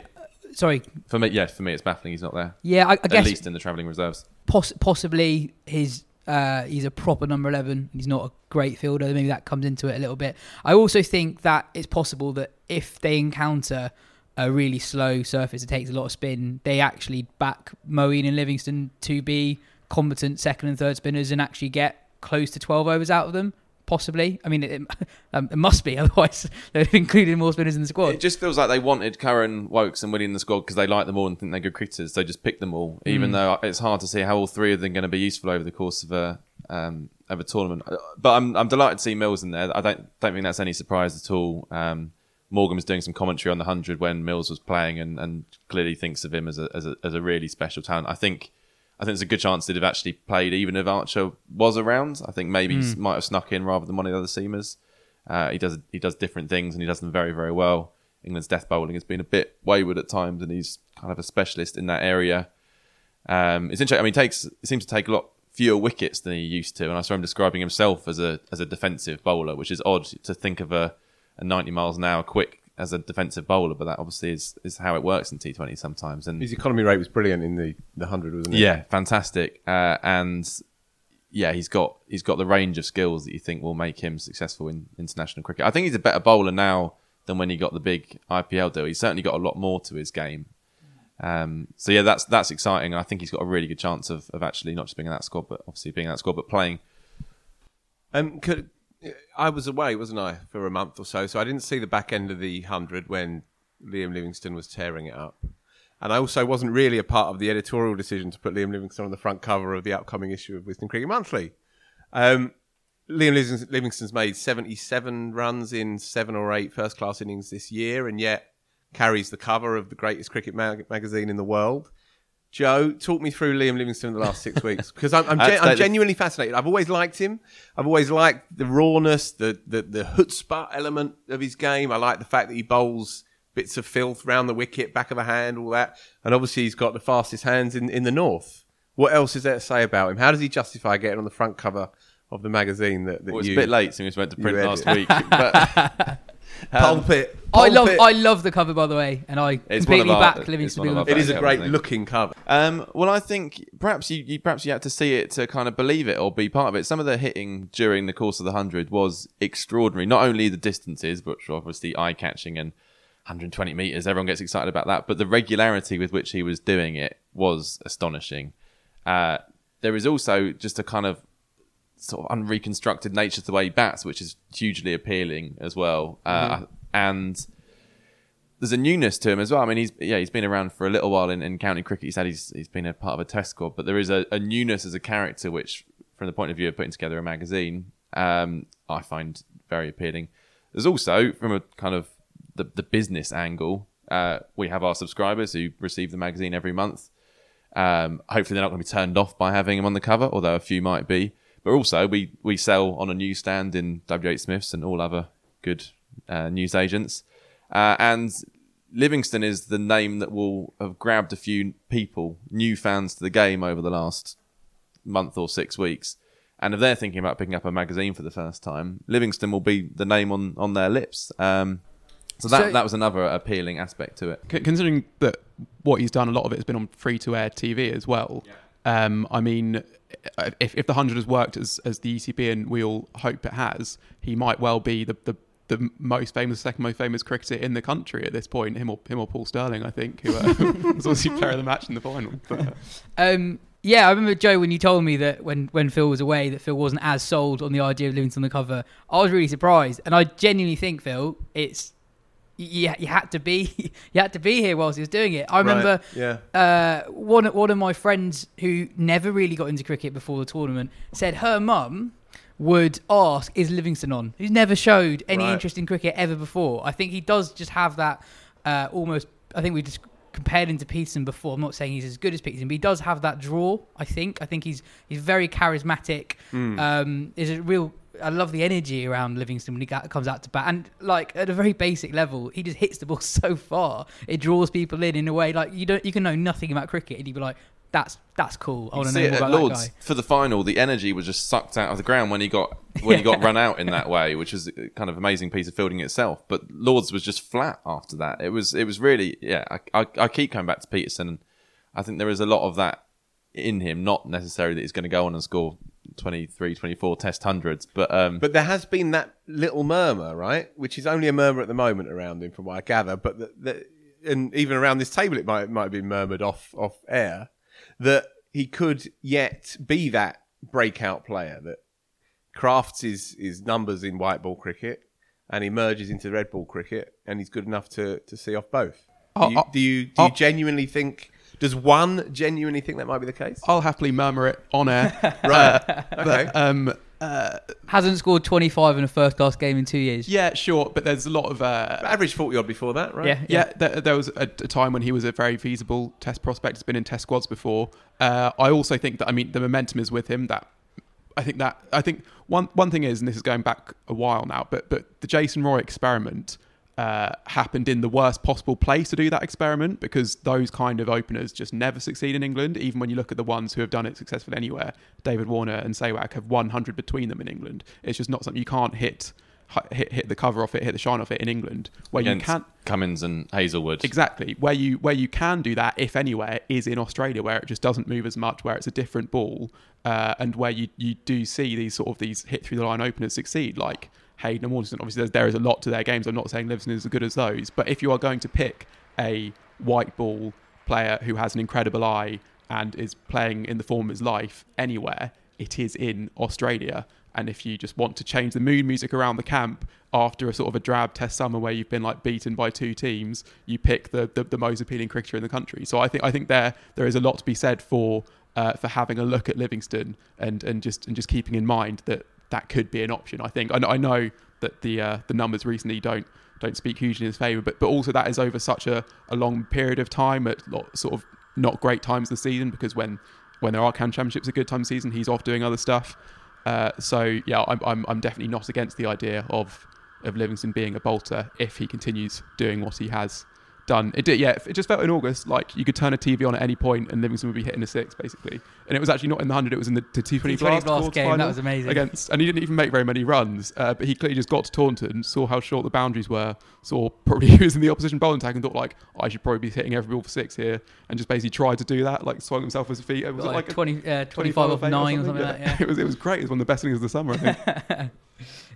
sorry. for me, yeah, for me, it's baffling. He's not there. Yeah, I- I at guess- least in the travelling reserves. Poss- possibly his uh, he's a proper number 11 he's not a great fielder. Maybe that comes into it a little bit. I also think that it's possible that if they encounter a really slow surface that takes a lot of spin they actually back moeen and livingstone to be competent second and third spinners and actually get close to 12 overs out of them possibly i mean it, um, it must be otherwise they would have included more spinners in the squad It just feels like they wanted Curran, Woakes, and Willey in the squad because they like them all and think they're good cricketers. They just picked them all, even Mm. though it's hard to see how all three of them are going to be useful over the course of a um, of a tournament. But I'm I'm delighted to see Mills in there. I don't don't think that's any surprise at all. Um, Morgan was doing some commentary on the hundred when Mills was playing, and, and clearly thinks of him as a, as a as a really special talent. I think. I think there's a good chance they'd have actually played even if Archer was around. I think maybe he Mm. might have snuck in rather than one of the other seamers. Uh, he does he does different things and he does them very very well. England's death bowling has been a bit wayward at times, and he's kind of a specialist in that area. Um, it's interesting. I mean, takes it seems to take a lot fewer wickets than he used to, and I saw him describing himself as a as a defensive bowler, which is odd to think of a, a 90 miles an hour quick as a defensive bowler, but that obviously is, is how it works in T20 sometimes. And His economy rate was brilliant in the, the hundred, wasn't it? yeah, fantastic. Uh, and yeah, he's got he's got the range of skills that you think will make him successful in international cricket. I think he's a better bowler now than when he got the big IPL deal. He's certainly got a lot more to his game. Um, so yeah, that's that's exciting, I think he's got a really good chance of, of actually not just being in that squad, but obviously being in that squad, but playing. Um, could, I was away, wasn't I, for a month or so, so I didn't see the back end of the hundred when Liam Livingstone was tearing it up, and I also wasn't really a part of the editorial decision to put Liam Livingstone on the front cover of the upcoming issue of Wisden Cricket Monthly. Um, Liam Livings- Livingstone's made seventy-seven runs in seven or eight first-class innings this year, and yet carries the cover of the greatest cricket mag- magazine in the world. Jo, talk me through Liam Livingstone in the last six weeks because I'm, I'm, gen- I'm genuinely fascinated. I've always liked him. I've always liked the rawness, the the the chutzpah element of his game. I like the fact that he bowls bits of filth round the wicket, back of a hand, all that. And obviously, he's got the fastest hands in, in the north. What else is there to say about him? How does he justify getting on the front cover of the magazine that, that Well, it's you? a bit late, since we went to print last week, but um, Pulpit. I love I love the cover by the way, and I It's one of completely our- back it's Livingstone. one of our on It is a cover. great looking cover. Um, well, I think perhaps you, you perhaps you had to see it to kind of believe it or be part of it. Some of the hitting during the course of the hundred was extraordinary. Not only the distances, which were obviously eye catching and 120 meters, everyone gets excited about that, but the regularity with which he was doing it was astonishing. Uh, there is also just a kind of sort of unreconstructed nature to the way he bats, which is hugely appealing as well. Uh, and there's a newness to him as well. I mean, he's yeah, he's been around for a little while in, in county cricket. He's had he's he's been a part of a test squad, but there is a, a newness as a character, which, from the point of view of putting together a magazine, um, I find very appealing. There's also from a kind of the the business angle, uh, we have our subscribers who receive the magazine every month. Um, hopefully, they're not going to be turned off by having him on the cover, although a few might be. But also, we we sell on a newsstand in WH Smiths and all other good uh, news agents. Uh, and Livingstone is the name that will have grabbed a few people, new fans to the game over the last month or six weeks. And if they're thinking about picking up a magazine for the first time, Livingstone will be the name on, on their lips. Um, so that So- that was another appealing aspect to it. Considering that what he's done, a lot of it has been on free to air TV as well. Um, I mean, if, if the hundred has worked as as the ECB and we all hope it has, he might well be the the, the most famous, second most famous cricketer in the country at this point. Him or him or Paul Stirling, I think, who uh, was obviously player of the match in the final. But, Um, yeah, I remember Jo when you told me that when, when Phil was away that Phil wasn't as sold on the idea of Livingstone on the cover. I was really surprised, and I genuinely think Phil, it's you, you had to be you had to be here whilst he was doing it. I remember yeah. uh, one one of my friends who never really got into cricket before the tournament said her mum would ask, "Is Livingstone on?" Who's never showed any Right. interest in cricket ever before. I think he does just have that uh, almost. I think we just compared him to Pietersen before. I'm not saying he's as good as Pietersen, but he does have that draw. I think. I think he's he's very charismatic. Um, is a real. I love the energy around Livingstone when he comes out to bat, and like at a very basic level, he just hits the ball so far. It draws people in in a way like you don't. You can know nothing about cricket, and you'd be like, "That's that's cool. I want to know it more at about that Lords guy." for the final. The energy was just sucked out of the ground when he got when he got run out in that way, which is a kind of amazing piece of fielding itself. But Lords was just flat after that. It was it was really yeah. I, I, I keep coming back to Pietersen, and I think there is a lot of that in him. Not necessarily that he's going to go on and score 23, 24 test hundreds, but um, But there has been that little murmur, right? Which is only a murmur at the moment around him, from what I gather. But the, the, and even around this table, it might might have been murmured off off air that he could yet be that breakout player that crafts his his numbers in white ball cricket and emerges into red ball cricket, and he's good enough to to see off both. Oh, Do you oh, do you, do you oh. genuinely think? Does one genuinely think that might be the case? I'll happily murmur it on air. Right. okay. um, Hasn't scored 25 in a first class game in two years. yeah, sure, but there's a lot of uh, Average forty odd before that, right? Yeah, Yeah, there, there was a, a time when he was a very feasible test prospect. He's been in test squads before. Uh, I also think that I mean the momentum is with him. That I think that I think one one thing is, and this is going back a while now, but but the Jason Roy experiment uh, happened in the worst possible place to do that experiment because those kind of openers just never succeed in England. Even when you look at the ones who have done it successfully anywhere, David Warner and Sehwag have 100 between them in England. It's just not something you can't hit. Hit, hit the cover off it, hit the shine off it in England, where you can't Cummins and Hazlewood. Exactly. Where you where you can do that, if anywhere, is in Australia, where it just doesn't move as much, where it's a different ball, uh, and where you you do see these sort of these hit through the line openers succeed, like Hayden and. Obviously, there is a lot to their games. I'm not saying Livingstone is as good as those, but if you are going to pick a white ball player who has an incredible eye and is playing in the form of his life anywhere, it is in Australia. And if you just want to change the mood music around the camp after a sort of a drab test summer where you've been like beaten by two teams, you pick the, the, the most appealing cricketer in the country. So I think I think there there is a lot to be said for uh, for having a look at Livingstone and, and just and just keeping in mind that that could be an option. I think I know, I know that the uh, the numbers recently don't don't speak hugely in his favour, but but also that is over such a, a long period of time at lot, sort of not great times of the season because when when there are can championships a good time season, he's off doing other stuff. Uh, so yeah, I'm, I'm I'm definitely not against the idea of of Livingstone being a bolter if he continues doing what he has done. It did, yeah. It just felt in August like you could turn a TV on at any point and Livingstone would be hitting a six basically. And it was actually not in the hundred; it was in the, the T20 T20 blast, blast game, that was amazing. Against, and he didn't even make very many runs, uh, but he clearly just got to Taunton, saw how short the boundaries were, saw probably he was in the opposition bowling tag and thought like I should probably be hitting every ball for six here, and just basically tried to do that, like swung himself with his feet. It was Like, like, 20, uh, 25 off 9 or something like that. Yeah. it was it was great. It was one of the best things of the summer, I think.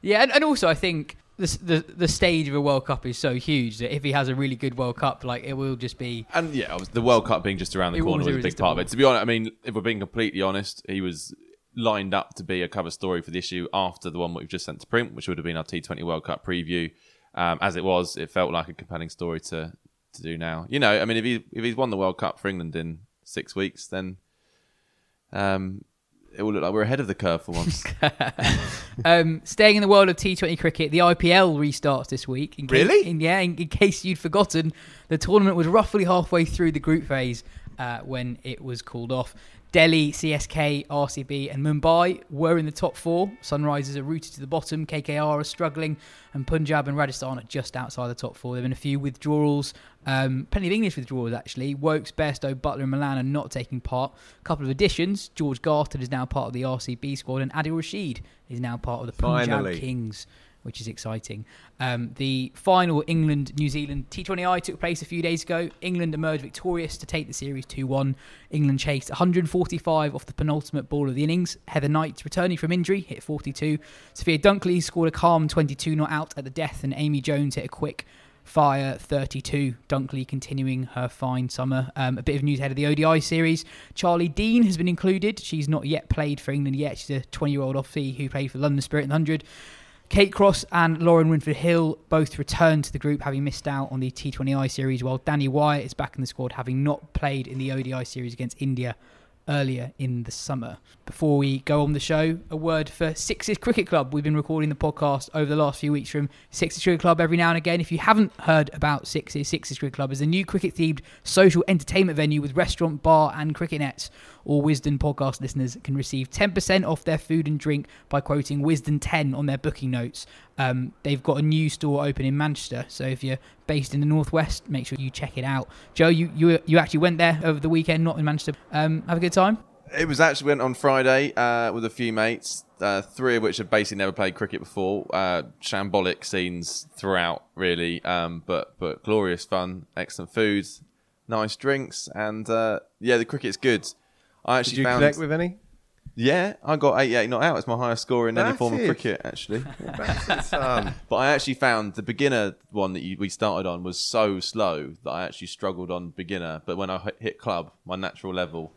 Yeah, and, and also I think the, the the stage of a World Cup is so huge that if he has a really good World Cup, like it will just be. And yeah, the World Cup being just around the corner was a big part of it. To be honest, I mean, if we're being completely honest, he was lined up to be a cover story for the issue after the one we've just sent to print, which would have been our T20 World Cup preview. Um, as it was, it felt like a compelling story to to do now. You know, I mean, if he if he's won the World Cup for England in six weeks, then um, it will look like we're ahead of the curve for once. Um, staying in the world of T20 cricket, the IPL restarts this week. In case, Really? In, yeah, in, in case you'd forgotten, the tournament was roughly halfway through the group phase uh, when it was called off. Delhi, CSK, RCB, and Mumbai were in the top four. Sunrisers are rooted to the bottom. KKR are struggling, and Punjab and Rajasthan are just outside the top four. There have been a few withdrawals, um, plenty of English withdrawals actually. Woakes, Bairstow, Buttler, and Malan are not taking part. A couple of additions. George Garton is now part of the RCB squad, and Adil Rashid is now part of the Punjab Finally. Kings. Which is exciting. Um, the final England New Zealand T20I took place a few days ago. England emerged victorious to take the series 2 1. England chased 145 off the penultimate ball of the innings. Heather Knight, returning from injury, hit 42. Sophia Dunkley scored a calm 22 not out at the death, and Amy Jones hit a quick Fire 32. Dunkley continuing her fine summer. Um, a bit of news ahead of the ODI series. Charlie Dean has been included. She's not yet played for England yet. She's a 20 year old offie who played for London Spirit in the 100. Kate Cross and Lauren Winfield Hill both returned to the group having missed out on the T20I series, while Danni Wyatt is back in the squad having not played in the ODI series against India earlier in the summer. Before we go on the show, a word for Sixes Cricket Club. We've been recording the podcast over the last few weeks from Sixes Cricket Club every now and again. If you haven't heard about Sixes, Sixes Cricket Club is a new cricket themed social entertainment venue with restaurant, bar, and cricket nets. All Wisden podcast listeners can receive 10% off their food and drink by quoting Wisden 10 on their booking notes. Um, they've got a new store open in Manchester, so if you're based in the northwest, make sure you check it out. Jo, you you, you actually went there over the weekend, not in Manchester. Um, have a good time. It was actually went on Friday uh, with a few mates, uh, three of which have basically never played cricket before. Uh, shambolic scenes throughout, really, um, but but glorious fun, excellent food, nice drinks, and uh, yeah, the cricket's good. I actually Did you found, connect with any? Yeah, I got 88 not out. It's my highest score in any form of cricket, actually. Son. But I actually found the beginner one that you, we started on was so slow that I actually struggled on beginner. But when I hit- hit club, my natural level,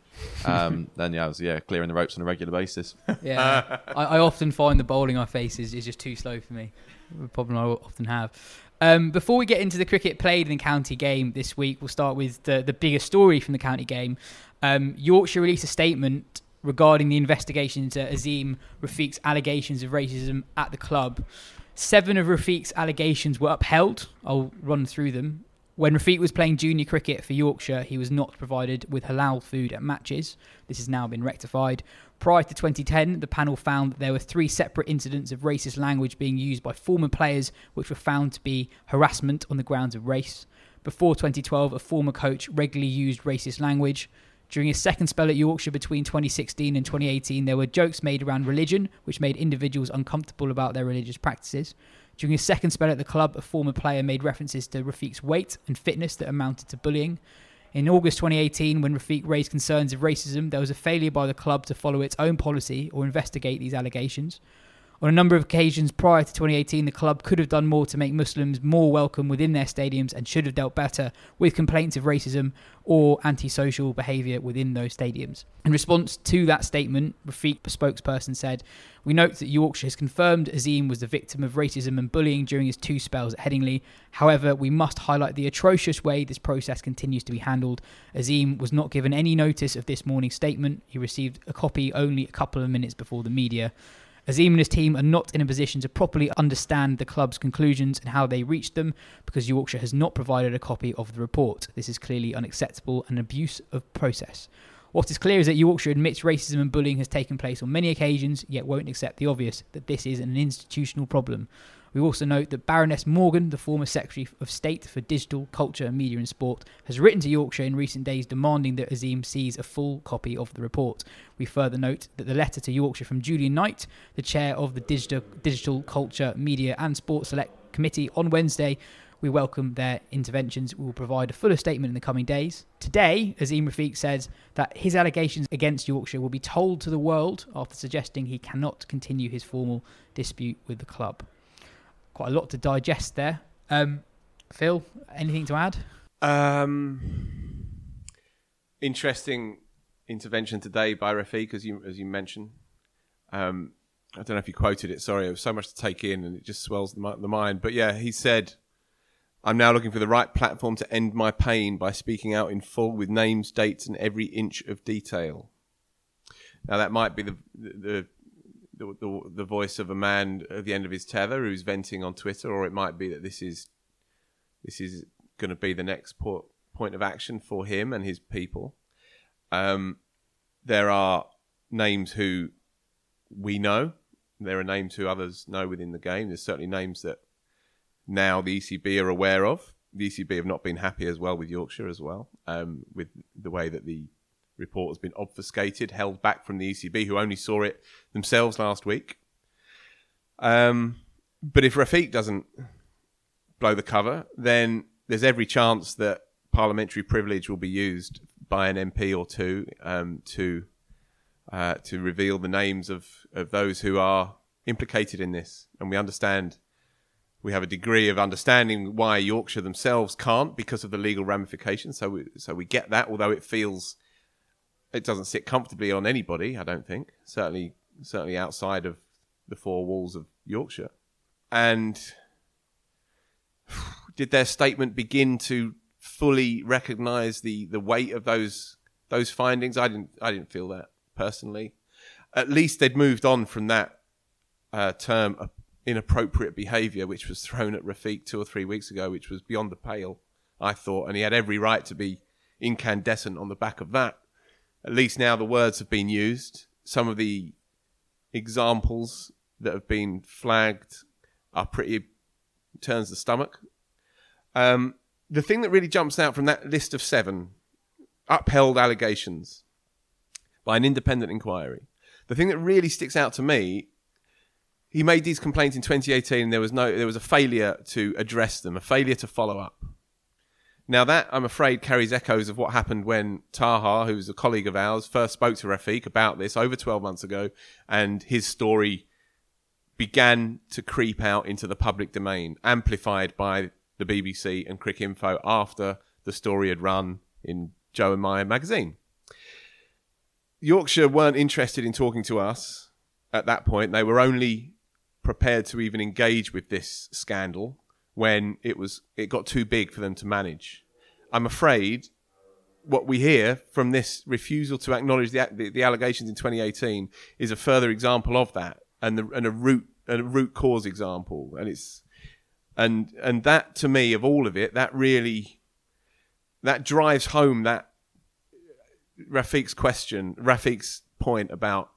um, then yeah, I was yeah clearing the ropes on a regular basis. Yeah, I, I often find the bowling I face is, is just too slow for me. A problem I often have. Um, before we get into the cricket played in the county game this week, we'll start with the, the biggest story from the county game. Um, Yorkshire released a statement regarding the investigation into Azeem Rafiq's allegations of racism at the club. Seven of Rafiq's allegations were upheld. I'll run through them. When Rafiq was playing junior cricket for Yorkshire, he was not provided with halal food at matches. This has now been rectified. Prior to 2010, the panel found that there were three separate incidents of racist language being used by former players, which were found to be harassment on the grounds of race. Before 2012, a former coach regularly used racist language. During his second spell at Yorkshire between 2016 and 2018, there were jokes made around religion, which made individuals uncomfortable about their religious practices. During his second spell at the club, a former player made references to Rafiq's weight and fitness that amounted to bullying. In August 2018, when Rafiq raised concerns of racism, there was a failure by the club to follow its own policy or investigate these allegations. On a number of occasions prior to 2018, the club could have done more to make Muslims more welcome within their stadiums and should have dealt better with complaints of racism or antisocial behaviour within those stadiums. In response to that statement, Rafiq, spokesperson, said, We note that Yorkshire has confirmed Azeem was the victim of racism and bullying during his two spells at Headingley. However, we must highlight the atrocious way this process continues to be handled. Azeem was not given any notice of this morning's statement. He received a copy only a couple of minutes before the media. Azeem and his team are not in a position to properly understand the club's conclusions and how they reached them because Yorkshire has not provided a copy of the report. This is clearly unacceptable and abuse of process. What is clear is that Yorkshire admits racism and bullying has taken place on many occasions, yet won't accept the obvious that this is an institutional problem. We also note that Baroness Morgan, the former Secretary of State for Digital, Culture, Media and Sport, has written to Yorkshire in recent days demanding that Azeem sees a full copy of the report. We further note that the letter to Yorkshire from Julian Knight, the chair of the Digital, Digital Culture, Media and Sport Select Committee, on Wednesday, we welcome their interventions. We will provide a fuller statement in the coming days. Today, Azeem Rafiq says that his allegations against Yorkshire will be told to the world after suggesting he cannot continue his formal dispute with the club. Quite a lot to digest there. Um, Phil, anything to add? Um, interesting intervention today by Rafiq, as you as you mentioned. Um, I don't know if you quoted it. Sorry, it was so much to take in, and it just swells the, mind. But yeah, he said, "I'm now looking for the right platform to end my pain by speaking out in full with names, dates, and every inch of detail." Now that might be the the the, the, the voice of a man at the end of his tether who's venting on Twitter, or it might be that this is this is going to be the next po- point of action for him and his people. Um, there are names who we know. There are names who others know within the game. There's certainly names that now the ECB are aware of. The ECB have not been happy as well with Yorkshire as well, um, with the way that the report has been obfuscated, held back from the ECB, who only saw it themselves last week. Um, but if Rafiq doesn't blow the cover, then there's every chance that parliamentary privilege will be used by an MP or two um, to uh, to reveal the names of, of those who are implicated in this. And we understand, we have a degree of understanding why Yorkshire themselves can't because of the legal ramifications. So we, so we get that, although it feels it doesn't sit comfortably on anybody. I don't think certainly certainly outside of the four walls of Yorkshire. And did their statement begin to fully recognise the, the weight of those those findings? I didn't I didn't feel that personally. At least they'd moved on from that uh, term uh, inappropriate behaviour, which was thrown at Rafiq two or three weeks ago, which was beyond the pale, I thought, and he had every right to be incandescent on the back of that. At least now the words have been used. Some of the examples that have been flagged are pretty turns the stomach. Um, the thing that really jumps out from that list of seven upheld allegations by an independent inquiry, the thing that really sticks out to me, he made these complaints in 2018, and there was no, there was a failure to address them, a failure to follow up. Now that I'm afraid carries echoes of what happened when Taha, who's a colleague of ours, first spoke to Rafiq about this over 12 months ago, and his story began to creep out into the public domain, amplified by the BBC and Cricinfo after the story had run in Joe and Maya magazine. Yorkshire weren't interested in talking to us at that point. They were only prepared to even engage with this scandal when it was it got too big for them to manage. I'm afraid what we hear from this refusal to acknowledge the, the, the allegations in 2018 is a further example of that and the, and a root a root cause example and it's and and that to me of all of it that really that drives home that Rafiq's question Rafiq's point about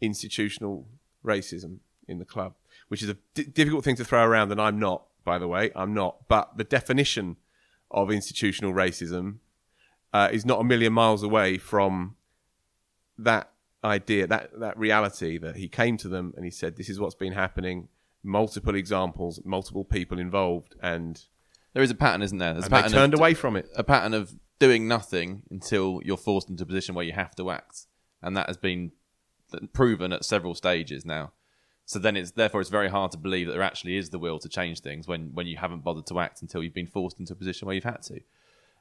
institutional racism in the club which is a d- difficult thing to throw around and I'm not by the way I'm not but the definition of institutional racism uh, is not a million miles away from that idea that that reality that he came to them and he said this is what's been happening multiple examples, multiple people involved, and there is a pattern, isn't there? There's and a pattern they turned of, away from it. A pattern of doing nothing until you're forced into a position where you have to act, and that has been proven at several stages now. So then it's therefore it's very hard to believe that there actually is the will to change things when when you haven't bothered to act until you've been forced into a position where you've had to.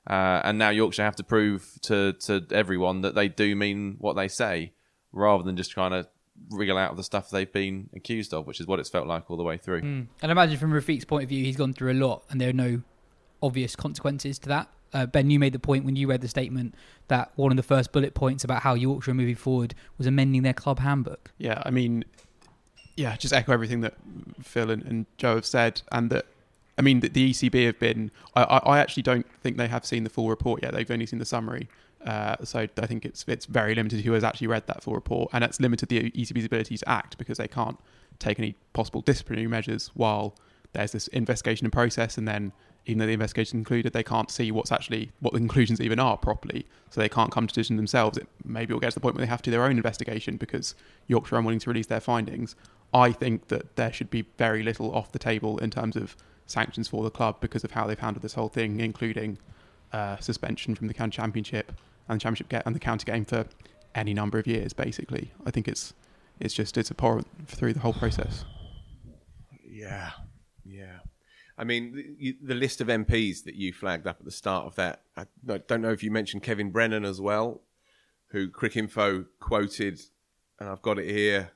Uh, and now Yorkshire have to prove to to everyone that they do mean what they say, rather than just trying to wriggle out of the stuff they've been accused of, which is what it's felt like all the way through. Mm. And imagine from Rafiq's point of view, he's gone through a lot, and there are no obvious consequences to that. Uh, ben, you made the point when you read the statement that one of the first bullet points about how Yorkshire are moving forward was amending their club handbook. Yeah, I mean, yeah, just echo everything that Phil and, and Joe have said, and that I mean, the, the ECB have been. I, I, actually don't think they have seen the full report yet. They've only seen the summary. Uh, so I think it's it's very limited who has actually read that full report, and it's limited the ECB's ability to act because they can't take any possible disciplinary measures while there's this investigation in process, and then even though the investigation concluded, they can't see what's actually what the conclusions even are properly, so they can't come to decision themselves. It maybe will get to the point where they have to do their own investigation because Yorkshire are unwilling to release their findings. I think that there should be very little off the table in terms of sanctions for the club because of how they've handled this whole thing, including uh, suspension from the county championship and the championship get and the county game for any number of years. Basically, I think it's it's just it's abhorrent through the whole process. Yeah, yeah. I mean, the, the, list of MPs that you flagged up at the start of that. I don't know if you mentioned Kevin Brennan as well, who Cricinfo quoted, and I've got it here.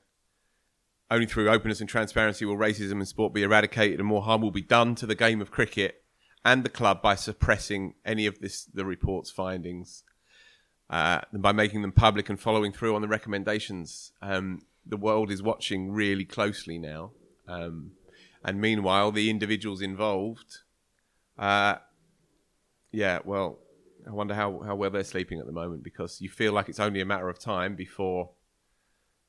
Only through openness and transparency will racism in sport be eradicated and more harm will be done to the game of cricket and the club by suppressing any of this the report's findings uh, by making them public and following through on the recommendations. Um, the world is watching really closely now. Um, and meanwhile, the individuals involved, uh, yeah, well, I wonder how, how well they're sleeping at the moment because you feel like it's only a matter of time before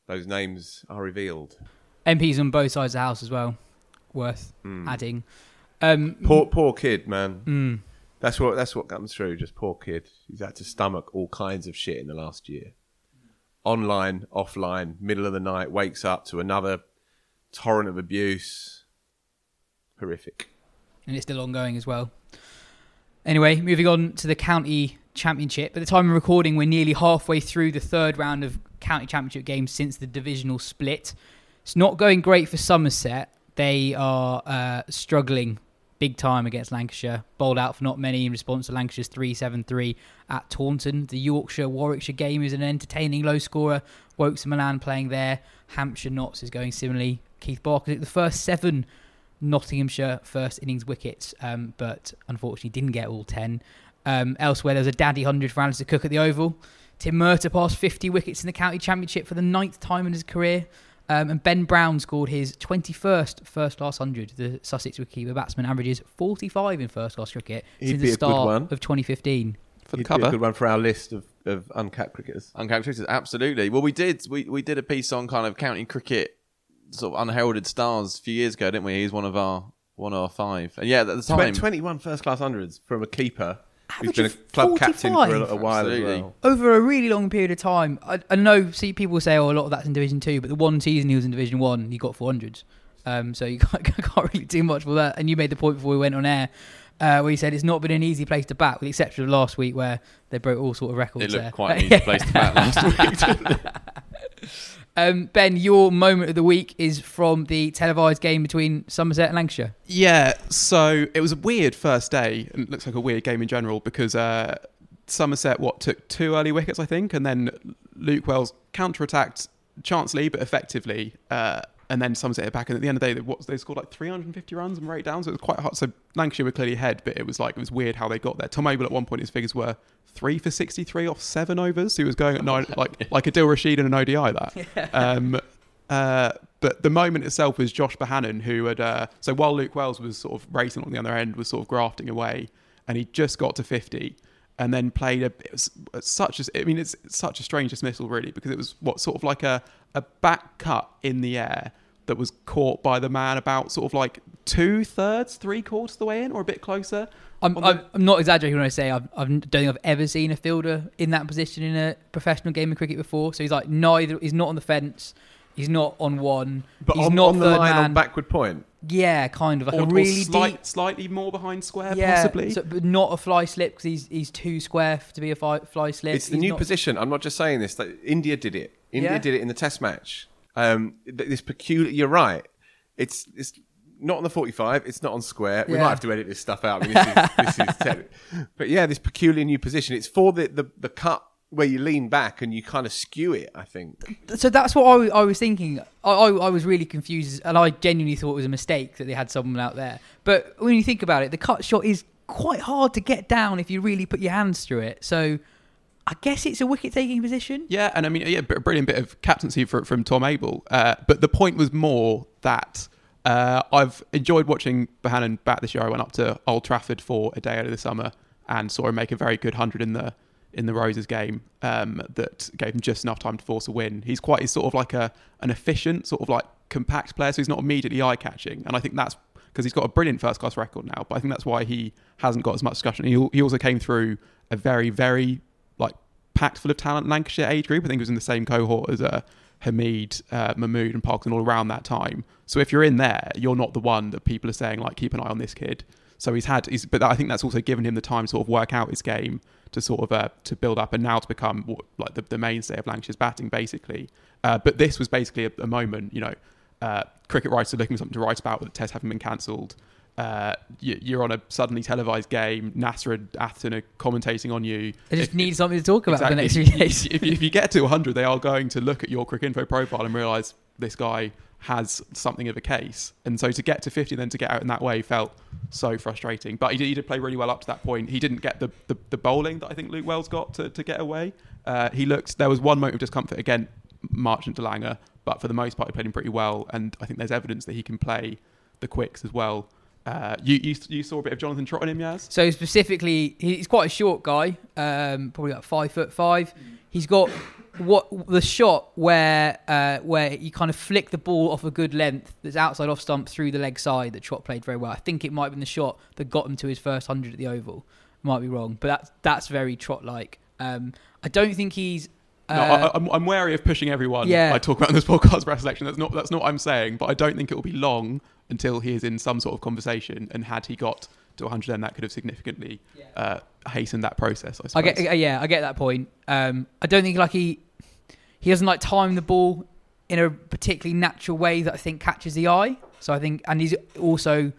those names are revealed. MPs on both sides of the house as well, worth mm. adding. Um, poor, poor kid, man. Mm. That's what that's what comes through. Just poor kid. He's had to stomach all kinds of shit in the last year. Online, offline, middle of the night, wakes up to another torrent of abuse. horrific. and it's still ongoing as well. Anyway, moving on to the county championship. At the time of recording, we're nearly halfway through the third round of county championship games since the divisional split. It's not going great for Somerset. They are uh, struggling big time against Lancashire. Bowled out for not many in response to Lancashire's 3 7 3 at Taunton. The Yorkshire Warwickshire game is an entertaining low scorer. Woakes and Malan playing there. Hampshire Notts is going similarly. Keith Barker, the first seven Nottinghamshire first innings wickets, um, but unfortunately didn't get all 10. Um, elsewhere, there was a daddy 100 for Alastair Cook at the Oval. Tim Murtagh passed 50 wickets in the county championship for the ninth time in his career. Um, and Ben Brown scored his 21st first class 100. The Sussex wicketkeeper batsman averages 45 in first class cricket He'd since the start one. of 2015. For the He'd be cover. a good one for our list of, of uncapped cricketers. Uncharacteristic, absolutely. Well, we did we, we did a piece on kind of county cricket, sort of unheralded stars a few years ago, didn't we? He's one of our one of our five, and yeah, at the time, 21 first class hundreds from a keeper who's Average been a of club captain for a, 45. a while Absolutely. as well. over a really long period of time. I, I know see people say, oh, a lot of that's in Division Two, but the one season he was in Division One, he got 400s. Um, so you can't, can't really do much for that. And you made the point before we went on air. Uh, where you said it's not been an easy place to bat, with the exception of last week where they broke all sort of records. it looked there. quite an easy place to bat last week. Um, ben, your moment of the week is from the televised game between Somerset and Lancashire. Yeah, so it was a weird first day, and it looks like a weird game in general because uh, Somerset what took two early wickets, I think, and then Luke Wells counter-attacked chancely but effectively, uh, and then Somerset hit back. And at the end of the day, they, what, they scored like 350 runs and were eight down, so it was quite hard. So Lancashire were clearly ahead, but it was like it was weird how they got there. Tom Abell at one point his figures were three for 63 off seven overs. He was going at nine, like like Adil Rashid in an ODI. That. Um, uh, but the moment itself was Josh Bohannon, who had uh, so while Luke Wells was sort of racing on the other end, was sort of grafting away, and he just got to fifty, and then played a it was such a I mean it's such a strange dismissal really because it was what sort of like a a back cut in the air that was caught by the man about sort of like two thirds, three quarters of the way in, or a bit closer. I'm, the- I'm, I'm not exaggerating when I say I've, I don't think I've ever seen a fielder in that position in a professional game of cricket before. So he's like neither. He's not on the fence. He's not on one. But he's on, not on the line man. on backward point, yeah, kind of like or, a or really slight, deep. slightly more behind square, Yeah, possibly. so, but not a fly slip because he's he's too square to be a fly, fly slip. it's the He's new not- position. I'm not just saying this. Like, India did it. India Yeah. did it in the Test match. Um, th- this peculiar. You're right. It's it's not on the 45. It's not on square. We Yeah. might have to edit this stuff out. I mean, this is, this is but yeah, this peculiar new position. It's for the, the the cut where you lean back and you kind of skew it. I think. So that's what I I was thinking. I, I, I was really confused, and I genuinely thought it was a mistake that they had someone out there. But when you think about it, the cut shot is quite hard to get down if you really put your hands through it. So I guess it's a wicket taking position. Yeah, and I mean, yeah, br- brilliant bit of captaincy for, from Tom Abell. Uh, but the point was more that uh, I've enjoyed watching Bohannon bat this year. I went up to Old Trafford for a day out of the summer and saw him make a very good hundred in the in the Roses game um, that gave him just enough time to force a win. He's quite he's sort of like a an efficient sort of like compact player, so he's not immediately eye catching. And I think that's because he's got a brilliant first class record now. But I think that's why he hasn't got as much discussion. He, he also came through a very very packed full of talent Lancashire age group. I think he was in the same cohort as uh, Hamid, uh, Mahmood, and Parkinson all around that time. So if you're in there, you're not the one that people are saying like keep an eye on this kid. So he's had, he's, but I think that's also given him the time to sort of work out his game to sort of uh, to build up and now to become like the, the mainstay of Lancashire's batting basically. Uh, but this was basically a, a moment, you know, uh, cricket writers are looking for something to write about, but the test haven't been cancelled. Uh, you, you're on a suddenly televised game. Nasser and Atherton are commentating on you. They just If- need something to talk about for the next few If- days. if, if you get to 100, they are going to look at your Cricinfo profile and realise this guy has something of a case. And so to get to 50 and then to get out in that way felt so frustrating. But he did, he did play really well up to that point. He didn't get the, the, the bowling that I think Luke Wells got to, to get away. Uh, he looked, there was one moment of discomfort again, Marchant de Lange, but for the most part, he played him pretty well. And I think there's evidence that he can play the quicks as well. Uh, you, you you saw a bit of Jonathan Trott on him, Yaz? So specifically, he's quite a short guy, um, probably like five foot five. He's got what the shot where uh, where you kind of flick the ball off a good length that's outside off stump through the leg side that Trott played very well. I think it might have been the shot that got him to his first hundred at the Oval. Might be wrong, but that's that's very Trott like. Um, I don't think he's No, Uh, I, I'm, I'm wary of pushing everyone. Yeah. I talk about in this podcast breast selection. That's not that's not what I'm saying. But I don't think it will be long until he is in some sort of conversation. And had he got to 100, then that could have significantly uh, hastened that process. I I get, uh, yeah, I get that point. Um, I don't think like he he doesn't like time the ball in a particularly natural way that I think catches the eye. So I think, and he's also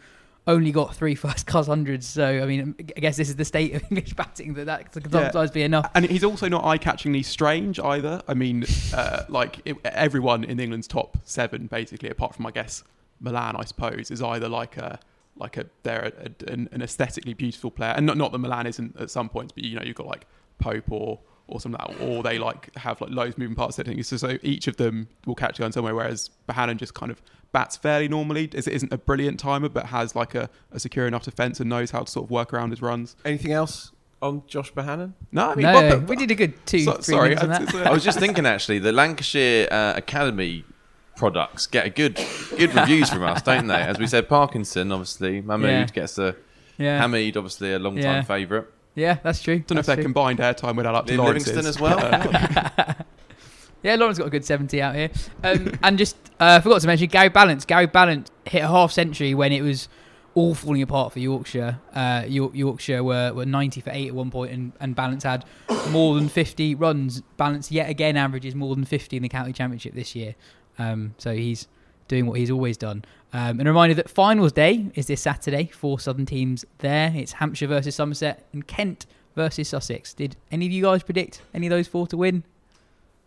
only got three first class hundreds. So I mean, I guess this is the state of English batting that that Yeah. sometimes be enough. And he's also not eye-catchingly strange either. I mean, uh, like it, everyone in England's top seven, basically, apart from I guess Malan, I suppose, is either like a like a they're a, a, an, an aesthetically beautiful player, and not not that Malan isn't at some points, but you know you've got like Pope or or something like that, or they like have like loads of moving parts. So. So each of them will catch you on somewhere, whereas Bohannon just kind of bats fairly normally. Is isn't a brilliant timer, but has like a, a secure enough defence and knows how to sort of work around his runs. Anything else on Josh Bohannon? No, I mean, No, but- but- we did a good two, So- three sorry, minutes on that. it's was just thinking actually, the Lancashire uh, Academy products get a good good reviews from us, don't they? As we said, Parkinson obviously, Mahmood Yeah. gets a Yeah. Hamid obviously a long time Yeah. favourite. Yeah, that's true. don't know if That's their combined airtime would add up to Liv Lawrence's. Livingstone as well. Yeah, Lauren's got a good 70 out here. Um, and just, uh, forgot to mention Gary Ballance. Gary Ballance hit a half century when it was all falling apart for Yorkshire. Uh, York, Yorkshire were, were 90 for 8 at one point, and, and Ballance had more than 50 runs. Ballance, yet again, averages more than 50 in the county championship this year. Um, so he's doing what he's always done. Um, and a reminder that finals day is this Saturday. Four southern teams there. It's Hampshire versus Somerset and Kent versus Sussex. Did any of you guys predict any of those four to win?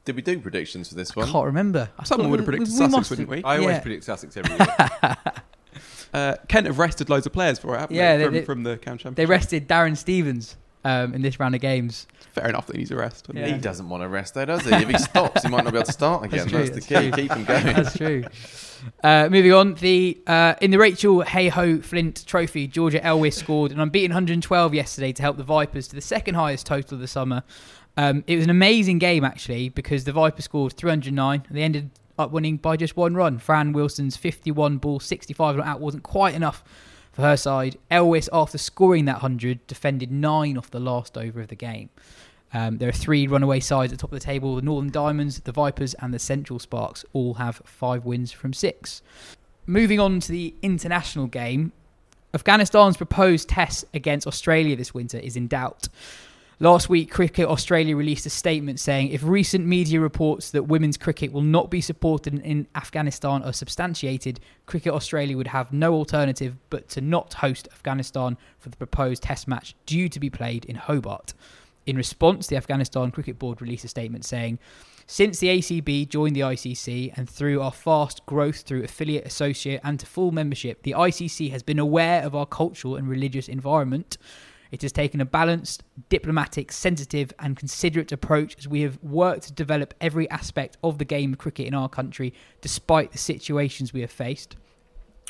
Did we do predictions for this one? I can't remember. I Someone thought would have we- predicted we Sussex, must wouldn't we? I always Yeah. predict Sussex every year. Uh, Kent have rested loads of players for it, haven't Yeah, they? they- From, they- from the camp championship. They rested Darren Stevens um, in this round of games. Fair enough that he needs a rest. Yeah. He doesn't want to rest though, does he? If he stops, he might not be able to start again. true, That's, that's the key. true. Keep him going. That's true. Uh, moving on, the uh, in the Rachael Heyhoe Flint Trophy, Georgia Elwiss scored an unbeaten 112 yesterday to help the Vipers to the second highest total of the summer. Um, it was an amazing game actually because the Vipers scored 309 and they ended up winning by just one run. Fran Wilson's 51 ball 65 out wasn't quite enough for her side. Elwiss, after scoring that 100, defended nine off the last over of the game. Um, there are three runaway sides at the top of the table. The Northern Diamonds, the Vipers, and the Central Sparks all have five wins from six. Moving on to the international game, Afghanistan's proposed test against Australia this winter is in doubt. Last week, Cricket Australia released a statement saying if recent media reports that women's cricket will not be supported in Afghanistan are substantiated, Cricket Australia would have no alternative but to not host Afghanistan for the proposed test match due to be played in Hobart. In response, the Afghanistan Cricket Board released a statement saying, since the ACB joined the ICC and through our fast growth through affiliate, associate, and to full membership, the ICC has been aware of our cultural and religious environment. It has taken a balanced, diplomatic, sensitive, and considerate approach as we have worked to develop every aspect of the game of cricket in our country, despite the situations we have faced.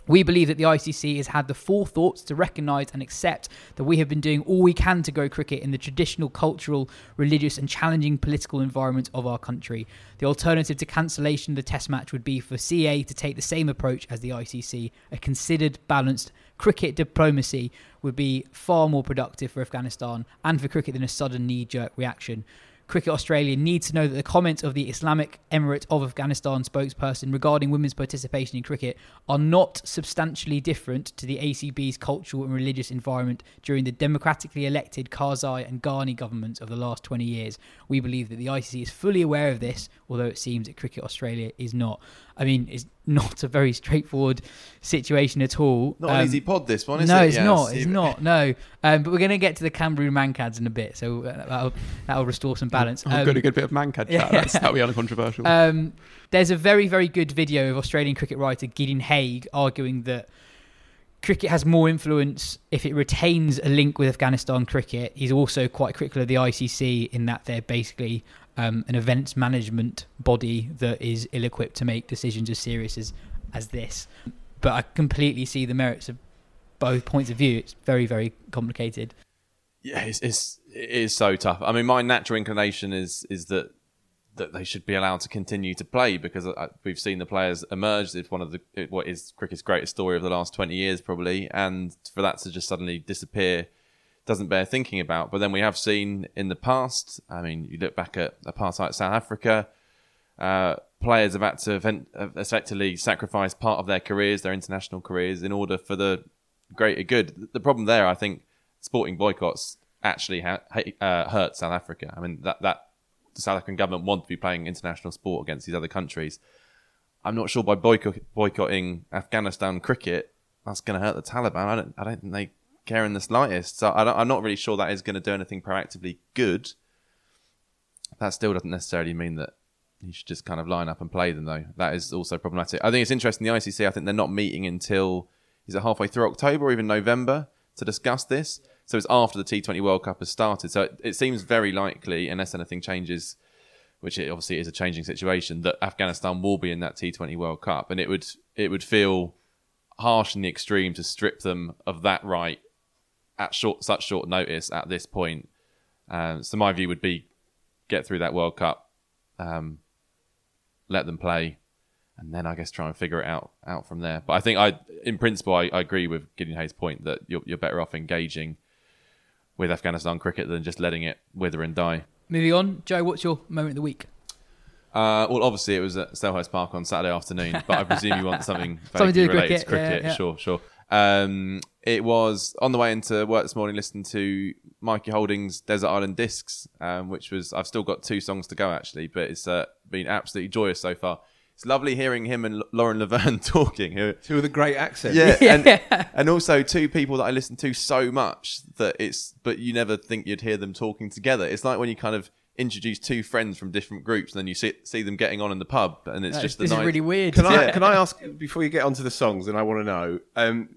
We believe that the ICC has had the forethought to recognise and accept that we have been doing all we can to grow cricket in the traditional cultural, religious, and challenging political environment of our country. The alternative to cancellation of the Test match would be for CA to take the same approach as the ICC. A considered, balanced cricket diplomacy would be far more productive for Afghanistan and for cricket than a sudden knee jerk reaction. Cricket Australia needs to know that the comments of the Islamic Emirate of Afghanistan spokesperson regarding women's participation in cricket are not substantially different to the ACB's cultural and religious environment during the democratically elected Karzai and Ghani governments of the last 20 years. We believe that the ICC is fully aware of this, although it seems that Cricket Australia is not. I mean, it's not a very straightforward situation at all. Not an easy pod, this one, is no, it? No, it's Yes. not. It's not. No, um, but we're going to get to the Cameroon Mankads in a bit, so uh, that'll, that'll restore some balance. I've Um, got a good bit of Mankad chat. That's, that'll be uncontroversial. um, there's a very, very good video of Australian cricket writer Gideon Haigh arguing that cricket has more influence if it retains a link with Afghanistan cricket. He's also quite critical of the ICC in that they're basically um, an events management body that is ill-equipped to make decisions as serious as as this. But I completely see the merits of both points of view. It's very, very complicated. Yeah, it's, it's it is so tough. I mean, my natural inclination is is that that they should be allowed to continue to play because uh, we've seen the players emerge. It's one of the what is cricket's greatest story of the last twenty years, probably, and for that to just suddenly disappear doesn't bear thinking about. But then we have seen in the past. I mean, you look back at apartheid South Africa. Uh, players have had to event, effectively sacrifice part of their careers, their international careers, in order for the greater good. The problem there, I think, sporting boycotts actually ha- uh, hurt South Africa. I mean, that that the South African government want to be playing international sport against these other countries. I'm not sure by boycott, boycotting Afghanistan cricket, that's going to hurt the Taliban. I don't, I don't think they care in the slightest. So I am not really sure that is going to do anything proactively good. That still doesn't necessarily mean that you should just kind of line up and play them, though. That is also problematic. I think it's interesting. The ICC, I think they're not meeting until is it halfway through October or even November to discuss this. So it's after the T20 World Cup has started. So it, it seems very likely, unless anything changes, which it obviously is a changing situation, that Afghanistan will be in that T20 World Cup, and it would it would feel harsh in the extreme to strip them of that right at short such short notice at this point. Um, so my view would be get through that World Cup, um, let them play, and then I guess try and figure it out out from there. But I think I, in principle, I, I agree with Gideon Haigh's point that you're, you're better off engaging with Afghanistan cricket than just letting it wither and die. Moving on, Jo, what's your moment of the week? Uh, well, obviously it was at Selhurst Park on Saturday afternoon, but I presume you want something, something to do related cricket. to cricket. Yeah, yeah. Sure, sure. Um, it was on the way into work this morning, listening to Mikey Holding's Desert Island Discs, um, which was I've still got two songs to go actually, but it's uh, been absolutely joyous so far. It's lovely hearing him and L- Lauren Laverne talking. Who, Two with a great accent. yeah, and, and also two people that I listen to so much that it's, but you never think you'd hear them talking together. It's like when you kind of introduce two friends from different groups and then you see, see them getting on in the pub and it's That is- just the this is really weird. Can I can I ask before you get onto the songs? And I want to know: um,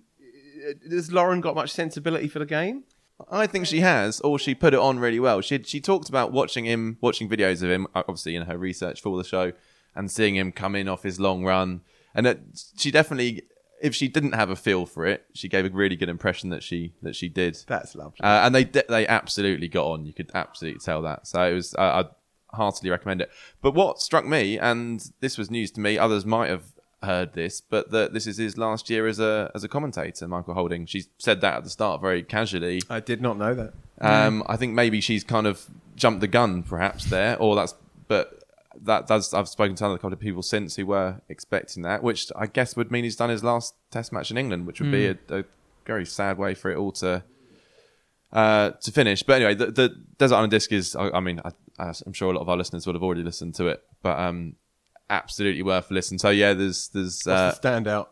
Has Lauren got much sensibility for the game? I think she has, or she put it on really well. She she talked about watching him, watching videos of him, obviously in her research for the show, and seeing him come in off his long run. And that she definitely, if she didn't have a feel for it, she gave a really good impression that she that she did. That's lovely. Uh, and they they absolutely got on. You could absolutely tell that. So it was. I I'd heartily recommend it. But what struck me, and this was news to me, others might have heard this, but that this is his last year as a as a commentator. Michael Holding. She said that at the start very casually. I did not know that. Um, I think maybe she's kind of jumped the gun, perhaps there, or that's. But that does. I've spoken to another couple of people since who were expecting that, which I guess would mean he's done his last Test match in England, which would be a, a very sad way for it all to uh, to finish. But anyway, the, the Desert Island Disc is. I, I mean, I, I'm sure a lot of our listeners would have already listened to it, but um, absolutely worth a listen. So yeah, there's there's uh, What's the standout?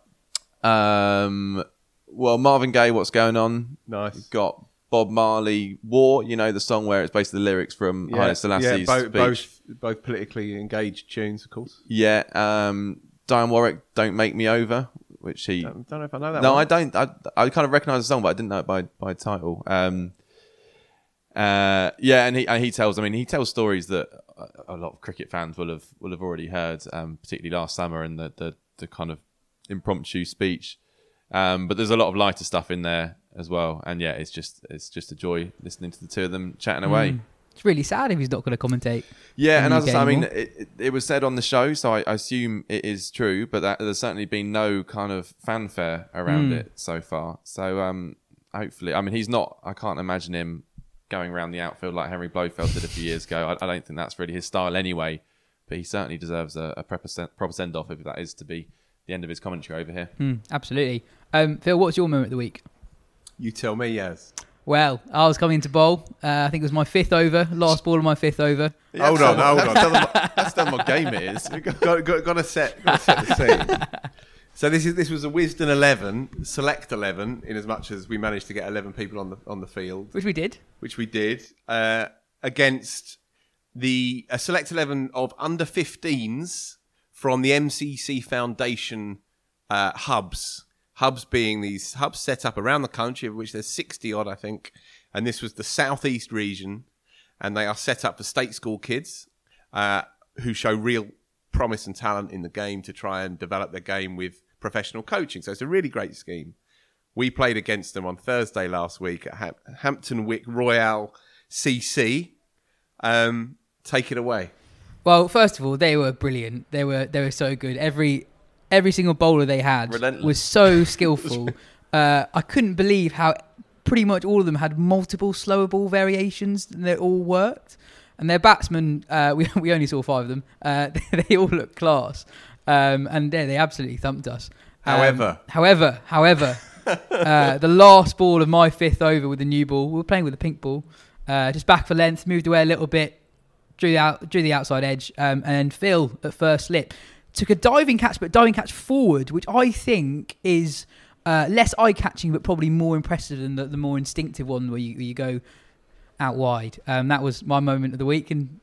um, well Marvin Gaye, what's going on? Nice. You've got Bob Marley, War. You know the song where it's basically the lyrics from Haile Selassie's both, speech. both both politically engaged tunes, of course. Yeah, um, Dionne Warwick, "Don't Make Me Over," which he. Don't, don't know if I know that. no, one. I don't. I, I kind of recognise the song, but I didn't know it by by title. Um, uh, yeah, and he and he tells. I mean, he tells stories that a, lot of cricket fans will have will have already heard, um, particularly last summer and the, the the kind of impromptu speech. Um, but there's a lot of lighter stuff in there as well, and yeah, it's just it's just a joy listening to the two of them chatting away. It's really sad if he's not going to commentate. Yeah, and as I mean, it, it, it was said on the show, so I, I assume it is true. But that, there's certainly been no kind of fanfare around Mm. it so far. So um, hopefully, I mean, he's not. I can't imagine him going around the outfield like Henry Blofeld did a few years ago. I, I don't think that's really his style anyway. But he certainly deserves a, a proper, proper send off if that is to be the end of his commentary over here. Hmm, absolutely. Um, Phil, what's your moment of the week? You tell me, yes. Well, I was coming to bowl. Uh, I think it was my fifth over, last ball of my fifth over. Hold on, hold on. Tell them what, that's them what game it is. got, got, got to set, got to set the scene. So this is this was a Wisden eleven, select eleven, in as much as we managed to get eleven people on the on the field, Which we did. which we did uh, against the a select eleven of under 15s from the MCC Foundation uh, hubs. Hubs being these hubs set up around the country, of which there's 60 odd, I think. And this was the southeast region, and they are set up for state school kids uh, who show real promise and talent in the game to try and develop their game with professional coaching. So it's a really great scheme. We played against them on Thursday last week at Ham- Hampton Wick Royal CC. Um, take it away. Well, first of all, they were brilliant. They were they were so good. Every every single bowler they had Relentless. was so skillful. uh, I couldn't believe how pretty much all of them had multiple slower ball variations, and they all worked. And their batsmen, uh, we we only saw five of them. Uh, they all looked class, um, and yeah, they absolutely thumped us. Um, However. however, however, uh, the last ball of my fifth over with the new ball, we were playing with the pink ball, uh, just back for length, moved away a little bit, drew the out, drew the outside edge, um, and Phil at first slip took a diving catch, but diving catch forward, which I think is uh, less eye catching, but probably more impressive than the, the more instinctive one where you, where you go out wide. Um, that was my moment of the week, and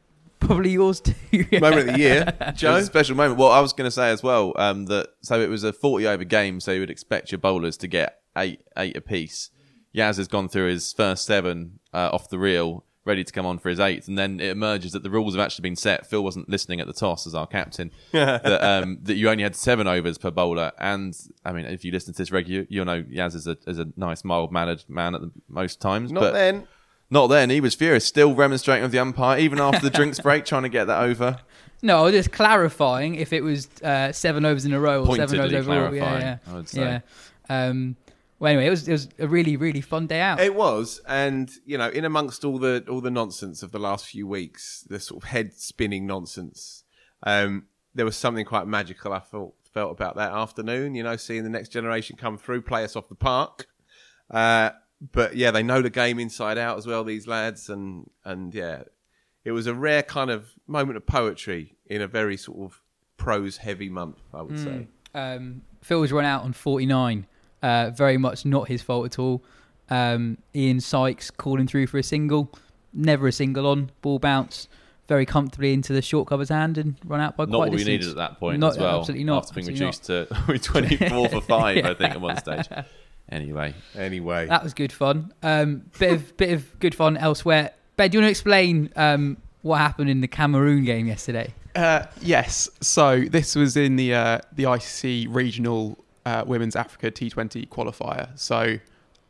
probably yours too. Moment of the year, It was Joe. a special moment. Well, I was going to say as well um, that so it was a forty over game, so you would expect your bowlers to get eight eight apiece. Yaz has gone through his first seven uh, off the reel, ready to come on for his eighth, and then it emerges that the rules have actually been set. Phil wasn't listening at the toss as our captain. that um, that you only had seven overs per bowler, and I mean, if you listen to this regular, you'll know Yaz is a is a nice, mild mannered man at the most times. Not but then. Not then. He was furious, still remonstrating with the umpire, even after the drinks break, trying to get that over. No, I was just clarifying if it was uh, seven overs in a row or seven Pointedly overs overall. Yeah, clarifying, yeah, I would say. yeah. Um, well, anyway, it was it was a really really fun day out. It was, and you know, in amongst all the all the nonsense of the last few weeks, the sort of head spinning nonsense, um, there was something quite magical. I felt felt about that afternoon. You know, seeing the next generation come through, play us off the park. Uh, but yeah, they know the game inside out as well. These lads, and and yeah, it was a rare kind of moment of poetry in a very sort of prose heavy month. I would say. Um, Phil's run out on 49. Uh, very much not his fault at all. Um, Ian Sykes calling through for a single. Never a single on. Ball bounce very comfortably into the short cover's hand and run out by Not quite what we distance. needed at that point Not, as well. Absolutely not. After being absolutely not. reduced to 24 for 5, I think, at one stage. Anyway. Anyway. That was good fun. Um, bit of bit of good fun elsewhere. Ben, do you want to explain um, what happened in the Cameroon game yesterday? Uh, yes. So this was in the uh, the ICC regional uh, Women's Africa T20 qualifier. So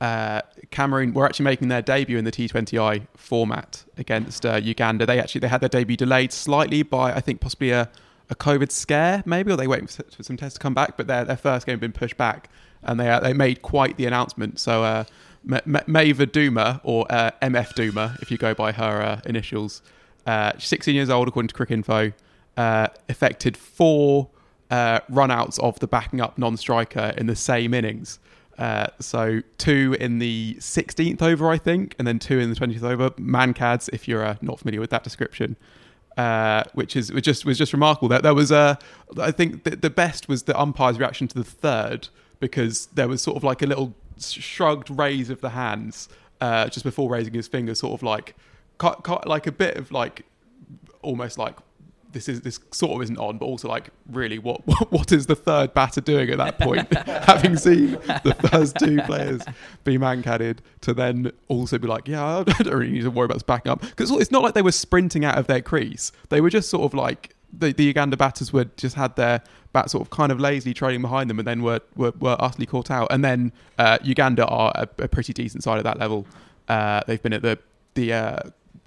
uh, Cameroon were actually making their debut in the T20I format against uh, Uganda. They actually they had their debut delayed slightly by I think possibly a, a COVID scare maybe, or they waiting for, for some tests to come back. But their their first game had been pushed back, and they uh, they made quite the announcement. So. Uh, Duma, or uh, MF Duma, if you go by her uh, initials, uh, she's 16 years old, according to Cricinfo, uh, effected four uh, run-outs of the backing up non-striker in the same innings. So two in the 16th over, I think, and then two in the 20th over. Mankads, if you're not familiar with that description, uh, which is was just was just remarkable. That there was uh, I think the, the best was the umpire's reaction to the third because there was sort of like a little shrugged raise of the hands uh, just before raising his finger, sort of like like a bit of like almost like this is this sort of isn't on, but also like really what what, is the third batter doing at that point? Having seen the first two players be mankaded, to then also be like, yeah, I don't really need to worry about this backing up because it's not like they were sprinting out of their crease. They were just sort of like the, the Uganda batters were just had their bat sort of kind of lazily trailing behind them, and then were were, were utterly caught out. And then uh, Uganda are a, a pretty decent side at that level. Uh, they've been at the the uh,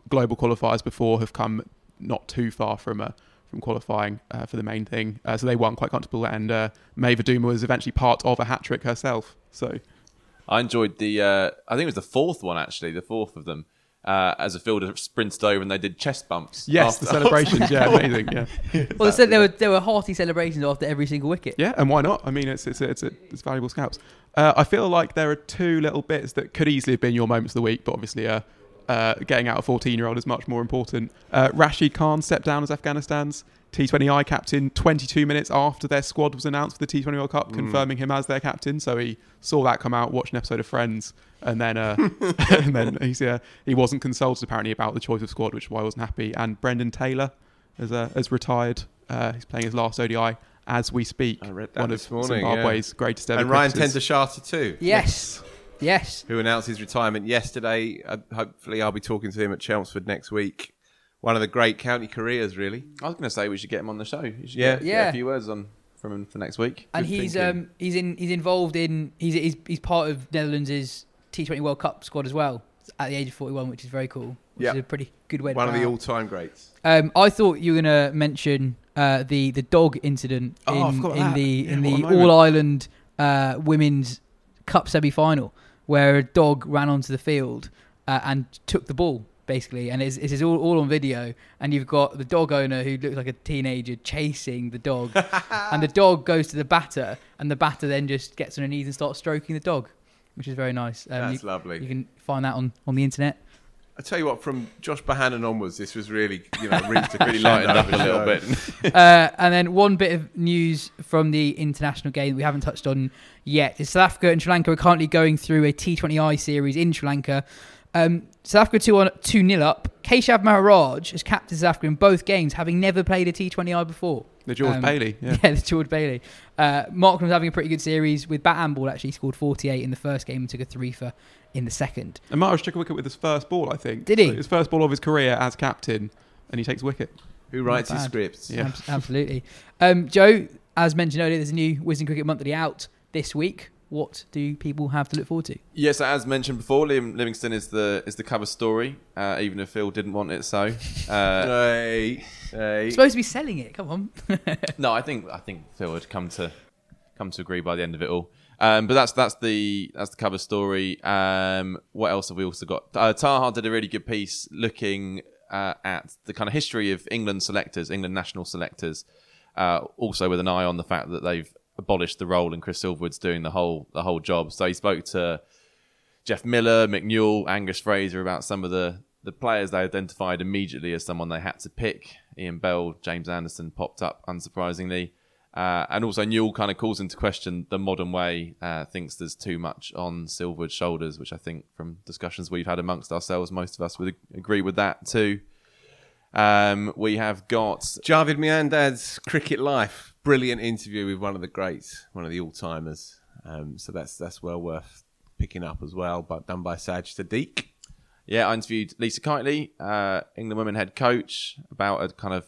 global qualifiers before, have come not too far from uh, from qualifying uh, for the main thing. Uh, so they won quite comfortable, and uh, Duma was eventually part of a hat trick herself. So I enjoyed the. Uh, I think it was the fourth one actually, the fourth of them. Uh, as a fielder sprinted over and they did chest bumps. yes, after- the celebrations, yeah, amazing, yeah, Well, they said there were there were hearty celebrations after every single wicket. yeah, and why not? I mean, it's it's it's, it's valuable scouts. Uh, I feel like there are two little bits that could easily have been your moments of the week, but obviously, uh, uh, getting out a 14 year old is much more important. Uh, Rashid Khan stepped down as Afghanistan's T20I captain 22 minutes after their squad was announced for the T20 World Cup, confirming him as their captain. So he saw that come out, watched an episode of Friends, and then uh, and then he's, uh, he wasn't consulted apparently about the choice of squad, which is why I wasn't happy. And Brendan Taylor has, uh, has retired. Uh, he's playing his last ODI as we speak. I read that One this of morning, Zimbabwe's yeah. greatest ever and Ryan cricketers. ten Doeschate too. Yes, yes. who announced his retirement yesterday. Uh, hopefully, I'll be talking to him at Chelmsford next week. One of the great county careers, really. I was going to say we should get him on the show. You should Yeah. get, get Yeah. a few words on from him for next week. and Good he's thinking. um he's in he's involved in he's he's, he's part of Netherlands' T20 World Cup squad as well at the age of 41, which is very cool. Which Yeah. is a pretty good way to One of the out. all-time greats. Um, I thought you were gonna mention uh, the the dog incident Oh, in, forgot in the Yeah, in the. All Ireland uh, Women's Cup semi final. where a dog ran onto the field uh, and took the ball basically, and it's, it's all, all on video. And you've got the dog owner who looks like a teenager chasing the dog, and the dog goes to the batter, and the batter then just gets on her knees and starts stroking the dog, which is very nice. Um, That's you, lovely. You can find that on, on the internet. I tell you what, from Josh Bohannon onwards, this was really, you know, reached a Really lightened up a little bit. uh, and then one bit of news from the international game that we haven't touched on yet is South Africa and Sri Lanka are currently going through a T20I series in Sri Lanka. Um, South Africa 2 on 2 nil up. Keshav Maharaj has captained South Africa in both games, having never played a T20I before. The George Um, Bailey, yeah. the George Bailey. Uh, Markram was having a pretty good series with bat and ball. Actually, scored 48 in the first game and took a three for in the second. And Maharaj took a wicket with his first ball, I think. Did he? So his first ball of his career as captain, and he takes a wicket. Who writes his scripts? Yeah. Abs- absolutely. Um, Jo, as mentioned earlier, there's a new Wisden Cricket Monthly out this week. What do people have to look forward to? Yes, as mentioned before, Liam Livingstone is the is the cover story. Uh, even if Phil didn't want it so. Uh, Hey, hey. Supposed to be selling it. Come on. no, I think I think Phil would come to come to agree by the end of it all. Um, but that's that's the that's the cover story. Um, what else have we also got? Uh, Taha did a really good piece looking uh, at the kind of history of England selectors, England national selectors, uh, also with an eye on the fact that they've abolished the role and Chris Silverwood's doing the whole the whole job. So he spoke to Geoff Miller, Mick Newell, Angus Fraser about some of the the players they identified immediately as someone they had to pick. Ian Bell, James Anderson popped up unsurprisingly. Uh, and also Newell kind of calls into question the modern way, uh, thinks there's too much on Silverwood's shoulders, which I think from discussions we've had amongst ourselves, most of us would agree with that too. Um, we have got Javed Miandad's Cricket Life. Brilliant interview with one of the greats, one of the all timers. Um, so that's that's well worth picking up as well, but done by Saj Sadiq. Yeah, I interviewed Lisa Keightley, uh, England women head coach, about a kind of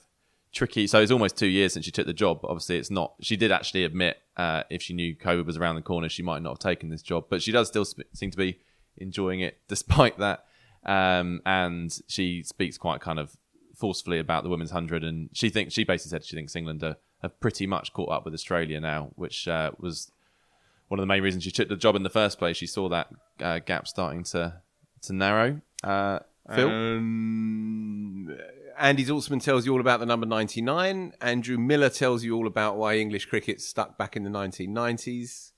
tricky. So it's almost two years since she took the job. Obviously, it's not. She did actually admit uh, if she knew COVID was around the corner, she might not have taken this job. But she does still sp- seem to be enjoying it despite that. Um, and she speaks quite kind of forcefully about the women's hundred, and she thinks she basically said she thinks England are, have pretty much caught up with Australia now, which uh, was one of the main reasons she took the job in the first place. She saw that uh, gap starting to to narrow. Uh, Phil, Um, Andy Zaltzman tells you all about the number 99. Andrew Miller tells you all about why English cricket stuck back in the 1990s.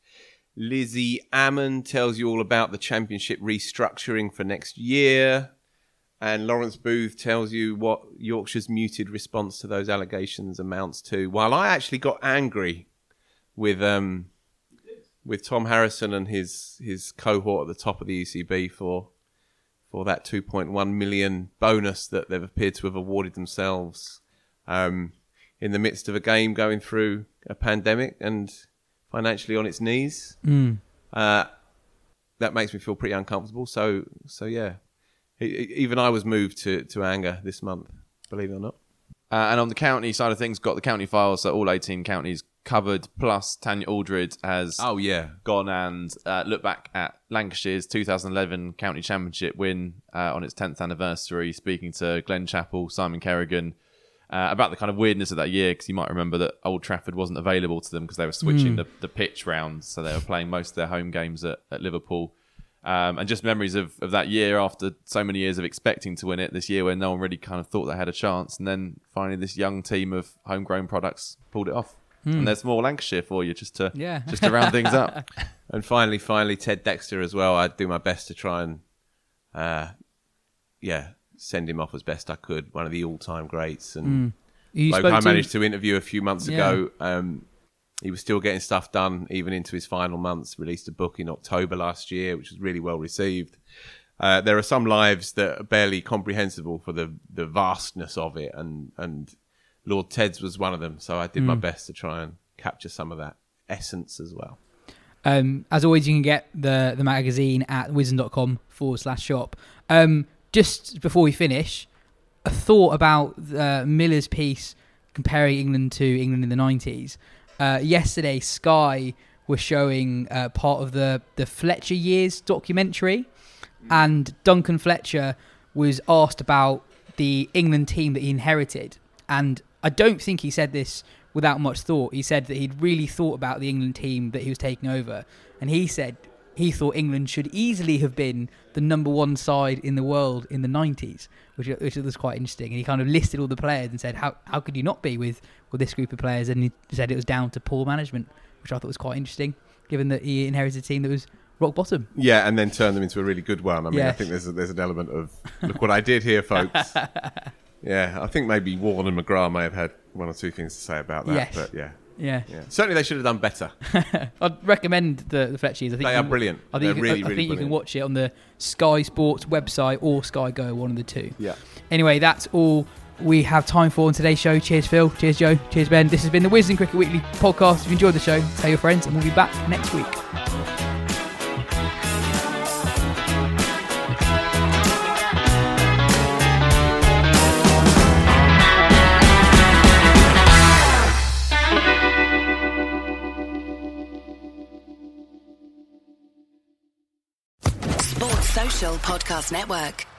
Lizzie Ammon tells you all about the championship restructuring for next year. And Lawrence Booth tells you what Yorkshire's muted response to those allegations amounts to. While I actually got angry with um, with Tom Harrison and his his cohort at the top of the ECB for for that 2.1 million bonus that they've appeared to have awarded themselves um, in the midst of a game going through a pandemic and financially on its knees. Mm. Uh, that makes me feel pretty uncomfortable. So, so yeah, even I was moved to, to anger this month, believe it or not. Uh, and on the county side of things, got the county files, so all 18 counties covered. Plus, Tanya Aldred has Oh yeah, gone and uh, looked back at Lancashire's 2011 county championship win uh, on its 10th anniversary, speaking to Glen Chapple, Simon Kerrigan. Uh, about the kind of weirdness of that year, because you might remember that Old Trafford wasn't available to them because they were switching the, the pitch round, so they were playing most of their home games at, at Liverpool. Um, and just memories of, of that year after so many years of expecting to win it this year where no one really kind of thought they had a chance. And then finally, this young team of homegrown products pulled it off. And there's more Lancashire for you just to Yeah. just to round things up. and finally, finally, Ted Dexter as well. I'd do my best to try and, uh, yeah, send him off as best I could. One of the all-time greats, and bloke spoke I to- managed to interview a few months Yeah. ago. Um, he was still getting stuff done even into his final months. Released a book in October last year, which was really well received. Uh, there are some lives that are barely comprehensible for the the vastness of it, and and Lord Ted's was one of them. So I did Hmm. my best to try and capture some of that essence as well. Um, as always, you can get the the magazine at wisden.com forward slash shop. Um, just before we finish, a thought about uh, Miller's piece comparing England to England in the 90s. Uh, yesterday, Sky were showing uh, part of the, the Fletcher Years documentary, and Duncan Fletcher was asked about the England team that he inherited. And I don't think he said this without much thought. He said that he'd really thought about the England team that he was taking over. And he said he thought England should easily have been the number one side in the world in the 90s, which, which was quite interesting. And he kind of listed all the players and said, how, how could you not be with, with this group of players? And he said it was down to poor management, which I thought was quite interesting, given that he inherited a team that was rock bottom. Yeah, and then turn them into a really good one. I mean, I think there's a, there's an element of look what I did here, folks. yeah, I think maybe Warne and McGrath may have had one or two things to say about that. Yes. But yeah, Yeah. yeah, certainly they should have done better. I'd recommend the, the Fletchies. I think they are can- brilliant. I think, They're you can, really, I really think you can watch it on the Sky Sports website or Sky Go, one of the two. Yeah. Anyway, that's all we have time for on today's show. Cheers, Phil. Cheers, Jo. Cheers, Ben. This has been the Wisden Cricket Weekly podcast. If you enjoyed the show, tell your friends, and we'll be back next week. Podcast Network.